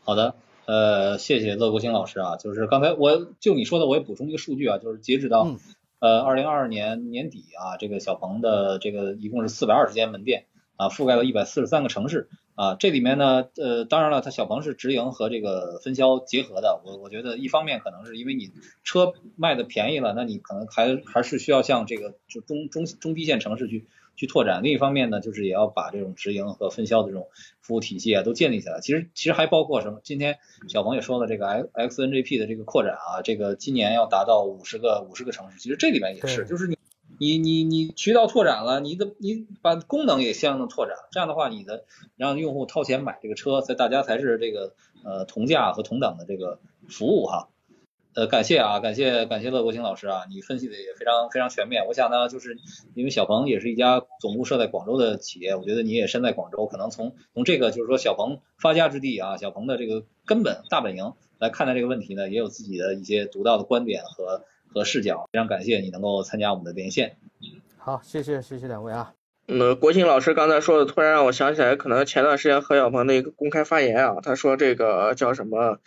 好的，呃，谢谢乐国兴老师啊，就是刚才我就你说的，我也补充一个数据啊，就是截止到呃二零二二年年底啊，这个小鹏的这个一共是四百二十间门店啊，覆盖了一百四十三个城市。啊，这里面呢，呃，当然了，它小鹏是直营和这个分销结合的。我我觉得一方面可能是因为你车卖的便宜了，那你可能还还是需要向这个就中中中低线城市去去拓展。另一方面呢，就是也要把这种直营和分销的这种服务体系啊都建立起来。其实其实还包括什么？今天小鹏也说了，这个 X X N G P 的这个扩展啊，这个今年要达到五十个五十个城市。其实这里面也是，就是你。你你你渠道拓展了，你的你把功能也相应的拓展，这样的话，你的让用户掏钱买这个车，在大家才是这个呃同价和同等的这个服务哈。呃，感谢啊，感谢感谢乐国清老师啊，你分析的也非常非常全面。我想呢，就是因为小鹏也是一家总部设在广州的企业，我觉得你也身在广州，可能从从这个就是说小鹏发家之地啊，小鹏的这个根本大本营来看待这个问题呢，也有自己的一些独到的观点和。和视角，非常感谢你能够参加我们的连线。好，谢谢谢谢两位啊。嗯，国庆老师刚才说的，突然让我想起来，可能前段时间何小鹏的一个公开发言啊，他说这个叫什么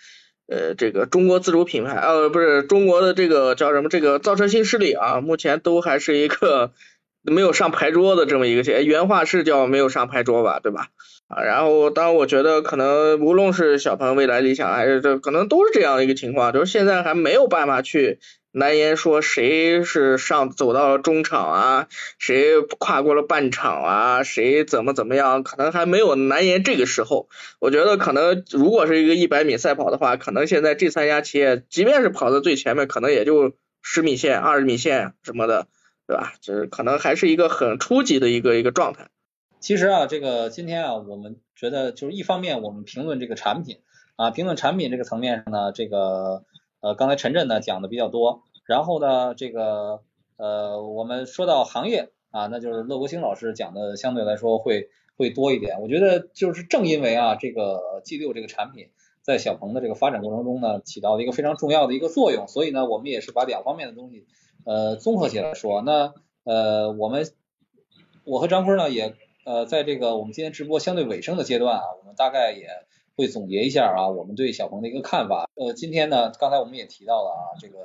呃，这个中国自主品牌呃，不是中国的这个叫什么这个造车新势力啊，目前都还是一个没有上牌桌的这么一个原话是叫没有上牌桌吧，对吧？啊，然后当然我觉得可能无论是小鹏、未来、理想还是这，可能都是这样一个情况，就是现在还没有办法去。难言说谁是上走到了中场啊，谁跨过了半场啊，谁怎么怎么样，可能还没有难言这个时候。我觉得可能如果是一个一百米赛跑的话，可能现在这三家企业，即便是跑在最前面，可能也就十米线、二十米线什么的，对吧？就是可能还是一个很初级的一个一个状态。其实啊，这个今天啊，我们觉得就是一方面我们评论这个产品啊，评论产品这个层面上呢，这个呃刚才陈震呢讲的比较多。然后呢，这个呃，我们说到行业啊，那就是乐国兴老师讲的相对来说会会多一点。我觉得就是正因为啊，这个 G 六这个产品在小鹏的这个发展过程中呢，起到了一个非常重要的一个作用，所以呢，我们也是把两方面的东西呃综合起来说。那呃，我们我和张坤呢也呃在这个我们今天直播相对尾声的阶段啊，我们大概也会总结一下啊，我们对小鹏的一个看法。呃，今天呢，刚才我们也提到了啊，这个。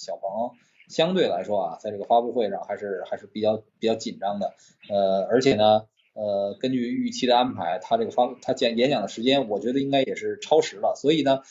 小鹏相对来说啊，在这个发布会上还是还是比较比较紧张的，呃，而且呢，呃，根据预期的安排，他这个发他讲演讲的时间，我觉得应该也是超时了，所以呢。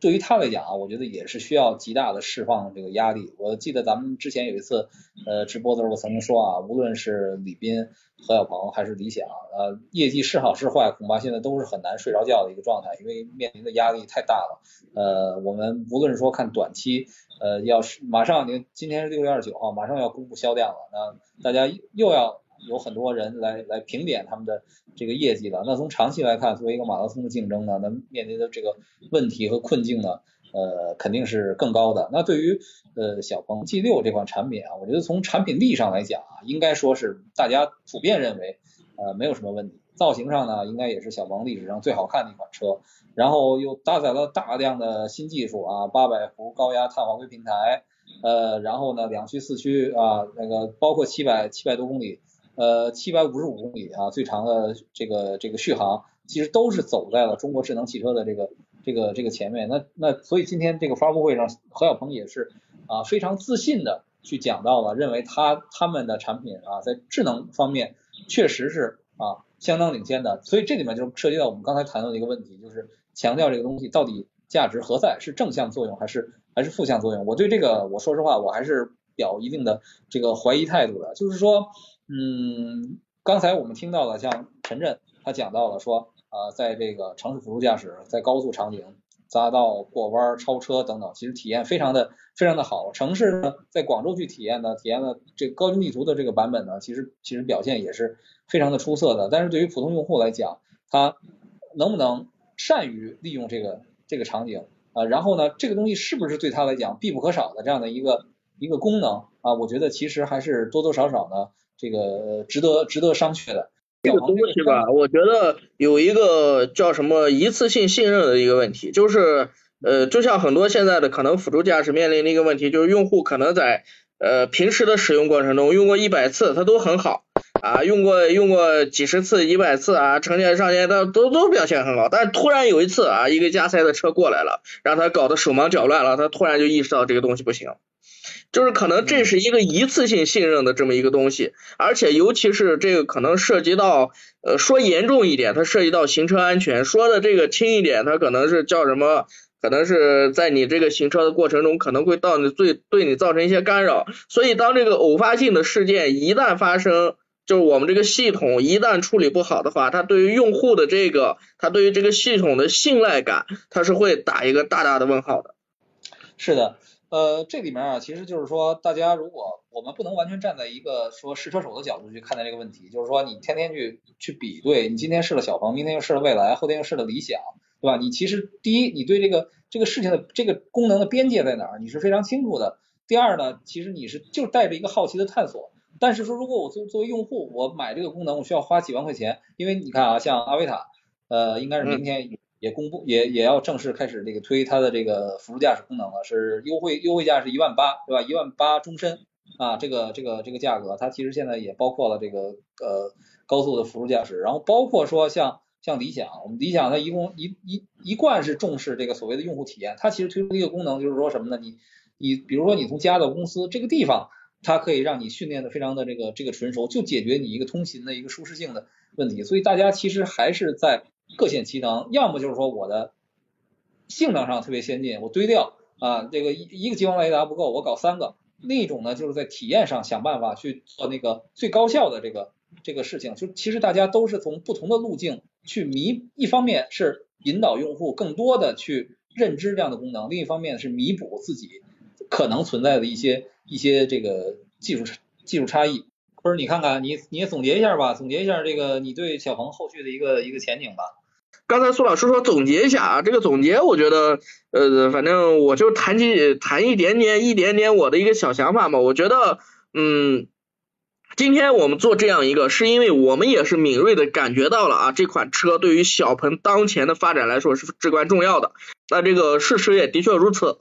对于他来讲啊，我觉得也是需要极大的释放这个压力。我记得咱们之前有一次呃直播的时候，我曾经说啊，无论是李斌、何小鹏还是李想，呃，业绩是好是坏，恐怕现在都是很难睡着觉的一个状态，因为面临的压力太大了。呃，我们无论是说看短期，呃，要是马上您今天是六月二十九号，马上要公布销量了，那大家又要。有很多人来来评点他们的这个业绩了。那从长期来看，作为一个马拉松的竞争呢，那面临的这个问题和困境呢，呃，肯定是更高的。那对于呃小鹏 G 六这款产品啊，我觉得从产品力上来讲啊，应该说是大家普遍认为呃没有什么问题。造型上呢，应该也是小鹏历史上最好看的一款车。然后又搭载了大量的新技术啊，八百伏高压碳化硅平台，呃，然后呢两驱四驱啊，那个包括七百七百多公里。呃，七百五十五公里啊，最长的这个这个续航，其实都是走在了中国智能汽车的这个这个这个前面。那那所以今天这个发布会上，何小鹏也是啊非常自信的去讲到了，认为他他们的产品啊在智能方面确实是啊相当领先的。所以这里面就涉及到我们刚才谈到的一个问题，就是强调这个东西到底价值何在，是正向作用还是还是负向作用？我对这个我说实话，我还是表一定的这个怀疑态度的，就是说。嗯，刚才我们听到了，像陈震他讲到了说，啊，在这个城市辅助驾驶，在高速场景、匝道过弯、超车等等，其实体验非常的非常的好。城市呢，在广州去体验呢，体验了这高精地图的这个版本呢，其实其实表现也是非常的出色的。但是对于普通用户来讲，他能不能善于利用这个这个场景啊？然后呢，这个东西是不是对他来讲必不可少的这样的一个一个功能啊？我觉得其实还是多多少少呢。这个值得值得商榷的这个东西吧，我觉得有一个叫什么一次性信任的一个问题，就是呃，就像很多现在的可能辅助驾驶面临的一个问题，就是用户可能在呃平时的使用过程中用过一百次，它都很好啊，用过用过几十次、一百次啊，成千上千，它都都表现很好，但是突然有一次啊，一个加塞的车过来了，让他搞得手忙脚乱了，他突然就意识到这个东西不行。就是可能这是一个一次性信任的这么一个东西，而且尤其是这个可能涉及到，呃，说严重一点，它涉及到行车安全；说的这个轻一点，它可能是叫什么？可能是在你这个行车的过程中，可能会到你最对你造成一些干扰。所以当这个偶发性的事件一旦发生，就是我们这个系统一旦处理不好的话，它对于用户的这个，它对于这个系统的信赖感，它是会打一个大大的问号的。是的。呃，这里面啊，其实就是说，大家如果我们不能完全站在一个说试车手的角度去看待这个问题，就是说，你天天去去比对，你今天试了小鹏，明天又试了蔚来，后天又试了理想，对吧？你其实第一，你对这个这个事情的这个功能的边界在哪儿，你是非常清楚的。第二呢，其实你是就带着一个好奇的探索。但是说，如果我作作为用户，我买这个功能，我需要花几万块钱，因为你看啊，像阿维塔，呃，应该是明天。也公布也也要正式开始这个推它的这个辅助驾驶功能了，是优惠优惠价是一万八，对吧？一万八终身啊，这个这个这个价格，它其实现在也包括了这个呃高速的辅助驾驶，然后包括说像像理想，我们理想它一共一一一贯是重视这个所谓的用户体验，它其实推出一个功能就是说什么呢？你你比如说你从家到公司这个地方，它可以让你训练的非常的这个这个纯熟，就解决你一个通勤的一个舒适性的问题，所以大家其实还是在。各显其能，要么就是说我的性能上特别先进，我堆料啊，这个一一个激光雷达不够，我搞三个。另一种呢，就是在体验上想办法去做那个最高效的这个这个事情。就其实大家都是从不同的路径去弥，一方面是引导用户更多的去认知这样的功能，另一方面是弥补自己可能存在的一些一些这个技术技术差异。不是你看看，你你也总结一下吧，总结一下这个你对小鹏后续的一个一个前景吧。刚才苏老师说总结一下啊，这个总结我觉得，呃，反正我就谈几谈一点点一点点我的一个小想法嘛。我觉得，嗯，今天我们做这样一个，是因为我们也是敏锐的感觉到了啊，这款车对于小鹏当前的发展来说是至关重要的。那这个事实也的确如此。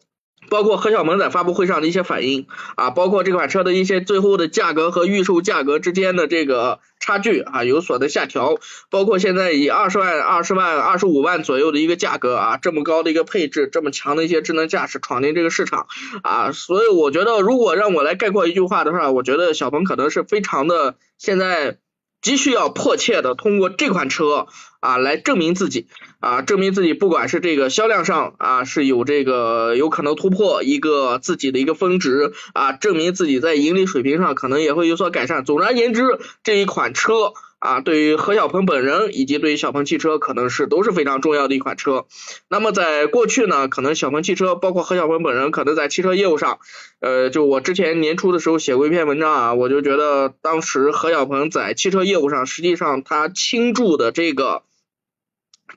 包括何小鹏在发布会上的一些反应啊，包括这款车的一些最后的价格和预售价格之间的这个差距啊有所的下调，包括现在以二十万、二十万、二十五万左右的一个价格啊，这么高的一个配置，这么强的一些智能驾驶闯进这个市场啊，所以我觉得如果让我来概括一句话的话，我觉得小鹏可能是非常的现在。急需要迫切的通过这款车啊来证明自己啊，证明自己不管是这个销量上啊是有这个有可能突破一个自己的一个峰值啊，证明自己在盈利水平上可能也会有所改善。总而言之，这一款车。啊，对于何小鹏本人以及对于小鹏汽车，可能是都是非常重要的一款车。那么在过去呢，可能小鹏汽车包括何小鹏本人，可能在汽车业务上，呃，就我之前年初的时候写过一篇文章啊，我就觉得当时何小鹏在汽车业务上，实际上他倾注的这个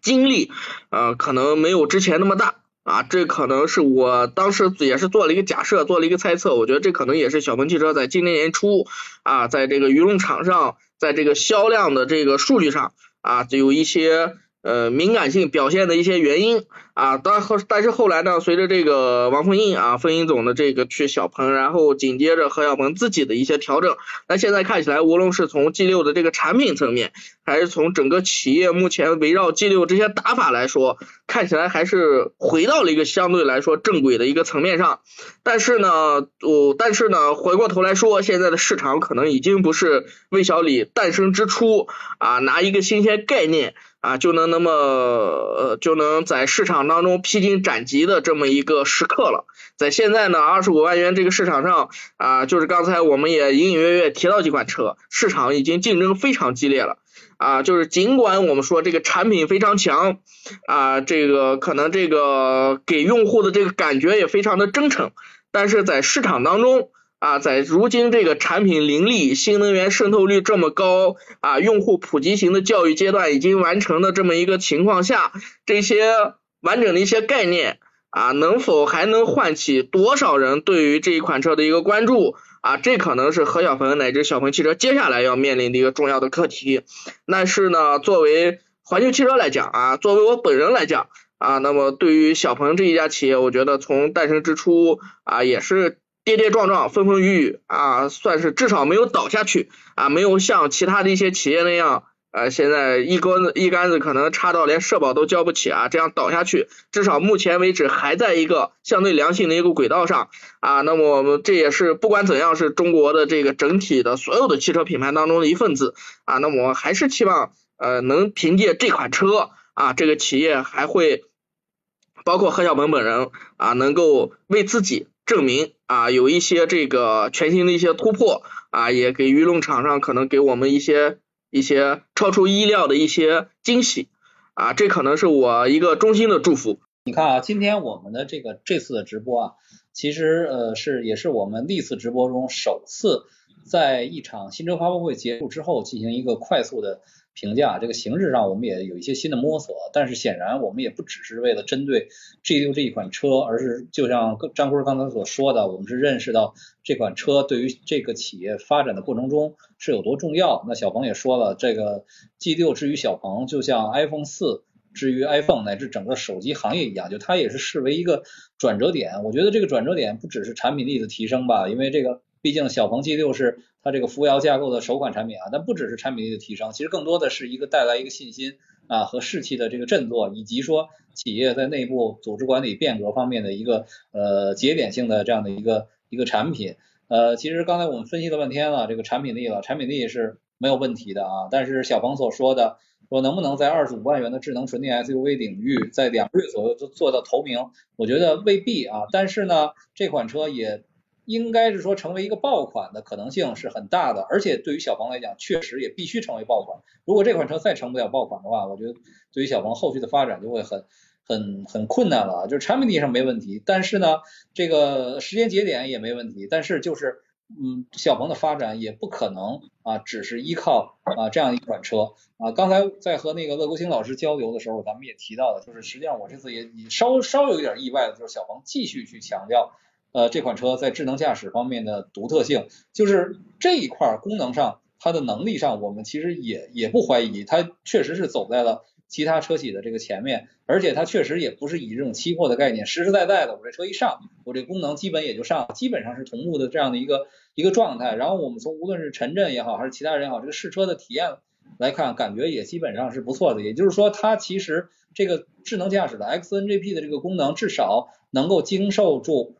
精力，啊，可能没有之前那么大啊。这可能是我当时也是做了一个假设，做了一个猜测，我觉得这可能也是小鹏汽车在今年年初啊，在这个舆论场上。在这个销量的这个数据上啊，就有一些呃敏感性表现的一些原因。啊，但后但是后来呢，随着这个王凤英啊，凤英总的这个去小鹏，然后紧接着何小鹏自己的一些调整，那现在看起来，无论是从 G 六的这个产品层面，还是从整个企业目前围绕 G 六这些打法来说，看起来还是回到了一个相对来说正轨的一个层面上。但是呢，我但是呢，回过头来说，现在的市场可能已经不是魏小李诞生之初啊，拿一个新鲜概念。啊，就能那么呃，就能在市场当中披荆斩棘的这么一个时刻了。在现在呢，二十五万元这个市场上啊，就是刚才我们也隐隐约约提到几款车，市场已经竞争非常激烈了啊。就是尽管我们说这个产品非常强啊，这个可能这个给用户的这个感觉也非常的真诚，但是在市场当中。啊，在如今这个产品林立、新能源渗透率这么高啊，用户普及型的教育阶段已经完成的这么一个情况下，这些完整的一些概念啊，能否还能唤起多少人对于这一款车的一个关注啊？这可能是何小鹏乃至小鹏汽车接下来要面临的一个重要的课题。但是呢，作为环球汽车来讲啊，作为我本人来讲啊，那么对于小鹏这一家企业，我觉得从诞生之初啊，也是。跌跌撞撞，风风雨雨啊，算是至少没有倒下去啊，没有像其他的一些企业那样，呃，现在一根子一竿子可能插到连社保都交不起啊，这样倒下去，至少目前为止还在一个相对良性的一个轨道上啊。那么我们这也是不管怎样是中国的这个整体的所有的汽车品牌当中的一份子啊。那么我还是期望呃能凭借这款车啊，这个企业还会包括何小鹏本人啊，能够为自己。证明啊，有一些这个全新的一些突破啊，也给舆论场上可能给我们一些一些超出意料的一些惊喜啊，这可能是我一个衷心的祝福。你看啊，今天我们的这个这次的直播啊，其实呃是也是我们历次直播中首次在一场新车发布会结束之后进行一个快速的。评价这个形式上，我们也有一些新的摸索，但是显然我们也不只是为了针对 G6 这一款车，而是就像张坤刚才所说的，我们是认识到这款车对于这个企业发展的过程中是有多重要。那小鹏也说了，这个 G6 至于小鹏，就像 iPhone 四至于 iPhone 乃至整个手机行业一样，就它也是视为一个转折点。我觉得这个转折点不只是产品力的提升吧，因为这个毕竟小鹏 G6 是。它这个扶摇架构的首款产品啊，但不只是产品力的提升，其实更多的是一个带来一个信心啊和士气的这个振作，以及说企业在内部组织管理变革方面的一个呃节点性的这样的一个一个产品。呃，其实刚才我们分析了半天了，这个产品力了，产品力是没有问题的啊。但是小鹏所说的说能不能在二十五万元的智能纯电 SUV 领域在两个月左右就做到头名，我觉得未必啊。但是呢，这款车也。应该是说成为一个爆款的可能性是很大的，而且对于小鹏来讲，确实也必须成为爆款。如果这款车再成不了爆款的话，我觉得对于小鹏后续的发展就会很很 很困难了。就是产品力上没问题，但是呢，这个时间节点也没问题，但是就是嗯，小鹏的发展也不可能啊，只是依靠啊这样一款车啊。刚才在和那个乐国兴老师交流的时候，咱们也提到了，就是实际上我这次也稍稍有一点意外的，就是小鹏继续去强调。呃，这款车在智能驾驶方面的独特性，就是这一块功能上，它的能力上，我们其实也也不怀疑，它确实是走在了其他车企的这个前面，而且它确实也不是以这种期货的概念，实实在在的，我这车一上，我这功能基本也就上，基本上是同步的这样的一个一个状态。然后我们从无论是陈震也好，还是其他人也好，这个试车的体验来看，感觉也基本上是不错的。也就是说，它其实这个智能驾驶的 XNGP 的这个功能，至少能够经受住。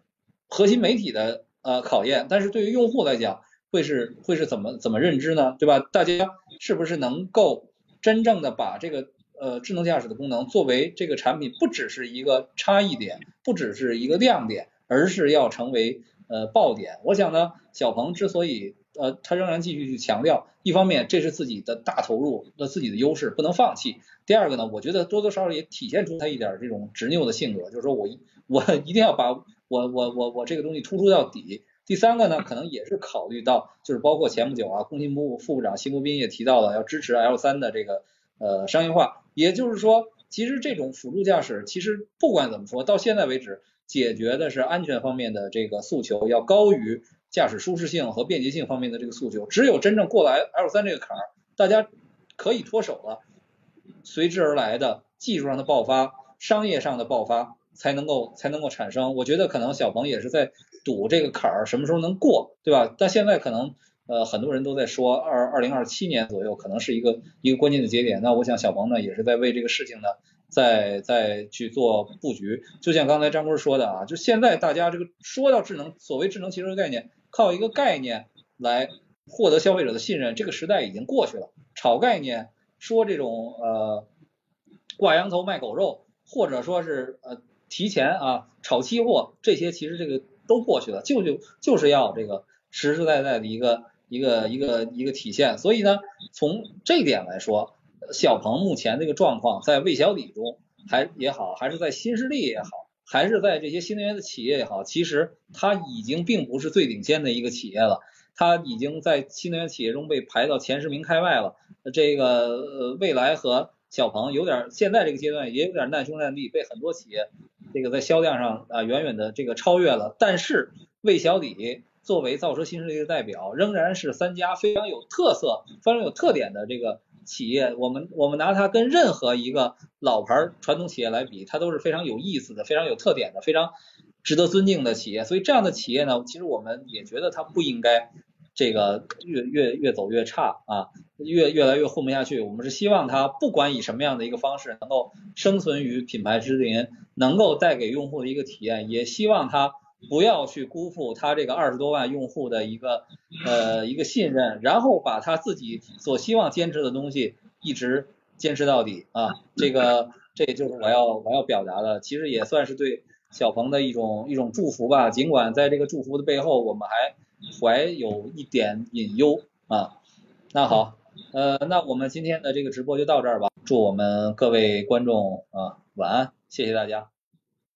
核心媒体的呃考验，但是对于用户来讲，会是会是怎么怎么认知呢？对吧？大家是不是能够真正的把这个呃智能驾驶的功能作为这个产品不只是一个差异点，不只是一个亮点，而是要成为呃爆点？我想呢，小鹏之所以呃他仍然继续去强调，一方面这是自己的大投入，那自己的优势不能放弃。第二个呢，我觉得多多少少也体现出他一点这种执拗的性格，就是说我我一定要把我我我我这个东西突出到底。第三个呢，可能也是考虑到，就是包括前不久啊，工信部副部长辛国斌也提到了要支持 L 三的这个呃商业化，也就是说，其实这种辅助驾驶，其实不管怎么说，到现在为止，解决的是安全方面的这个诉求要高于驾驶舒适性和便捷性方面的这个诉求。只有真正过来 L 三这个坎儿，大家可以脱手了，随之而来的技术上的爆发、商业上的爆发，才能够才能够产生。我觉得可能小鹏也是在。赌这个坎儿什么时候能过，对吧？但现在可能呃很多人都在说二二零二七年左右可能是一个一个关键的节点。那我想小鹏呢也是在为这个事情呢在在去做布局。就像刚才张坤说的啊，就现在大家这个说到智能，所谓智能汽车概念，靠一个概念来获得消费者的信任，这个时代已经过去了。炒概念，说这种呃挂羊头卖狗肉，或者说是呃提前啊炒期货，这些其实这个。都过去了，就就就是要这个实实在在的一个一个一个一个体现。所以呢，从这点来说，小鹏目前这个状况，在魏小李中还也好，还是在新势力也好，还是在这些新能源的企业也好，其实它已经并不是最领先的一个企业了，它已经在新能源企业中被排到前十名开外了。这个呃，蔚来和小鹏有点现在这个阶段也有点难兄难弟，被很多企业。这个在销量上啊，远远的这个超越了。但是魏小李作为造车新势力的代表，仍然是三家非常有特色、非常有特点的这个企业。我们我们拿它跟任何一个老牌传统企业来比，它都是非常有意思的、非常有特点的、非常值得尊敬的企业。所以这样的企业呢，其实我们也觉得它不应该。这个越越越走越差啊，越越来越混不下去。我们是希望它不管以什么样的一个方式能够生存于品牌之林，能够带给用户的一个体验，也希望它不要去辜负他这个二十多万用户的一个呃一个信任，然后把他自己所希望坚持的东西一直坚持到底啊。这个这就是我要我要表达的，其实也算是对小鹏的一种一种祝福吧。尽管在这个祝福的背后，我们还。怀有一点隐忧啊，那好，呃，那我们今天的这个直播就到这儿吧，祝我们各位观众啊晚安，谢谢大家。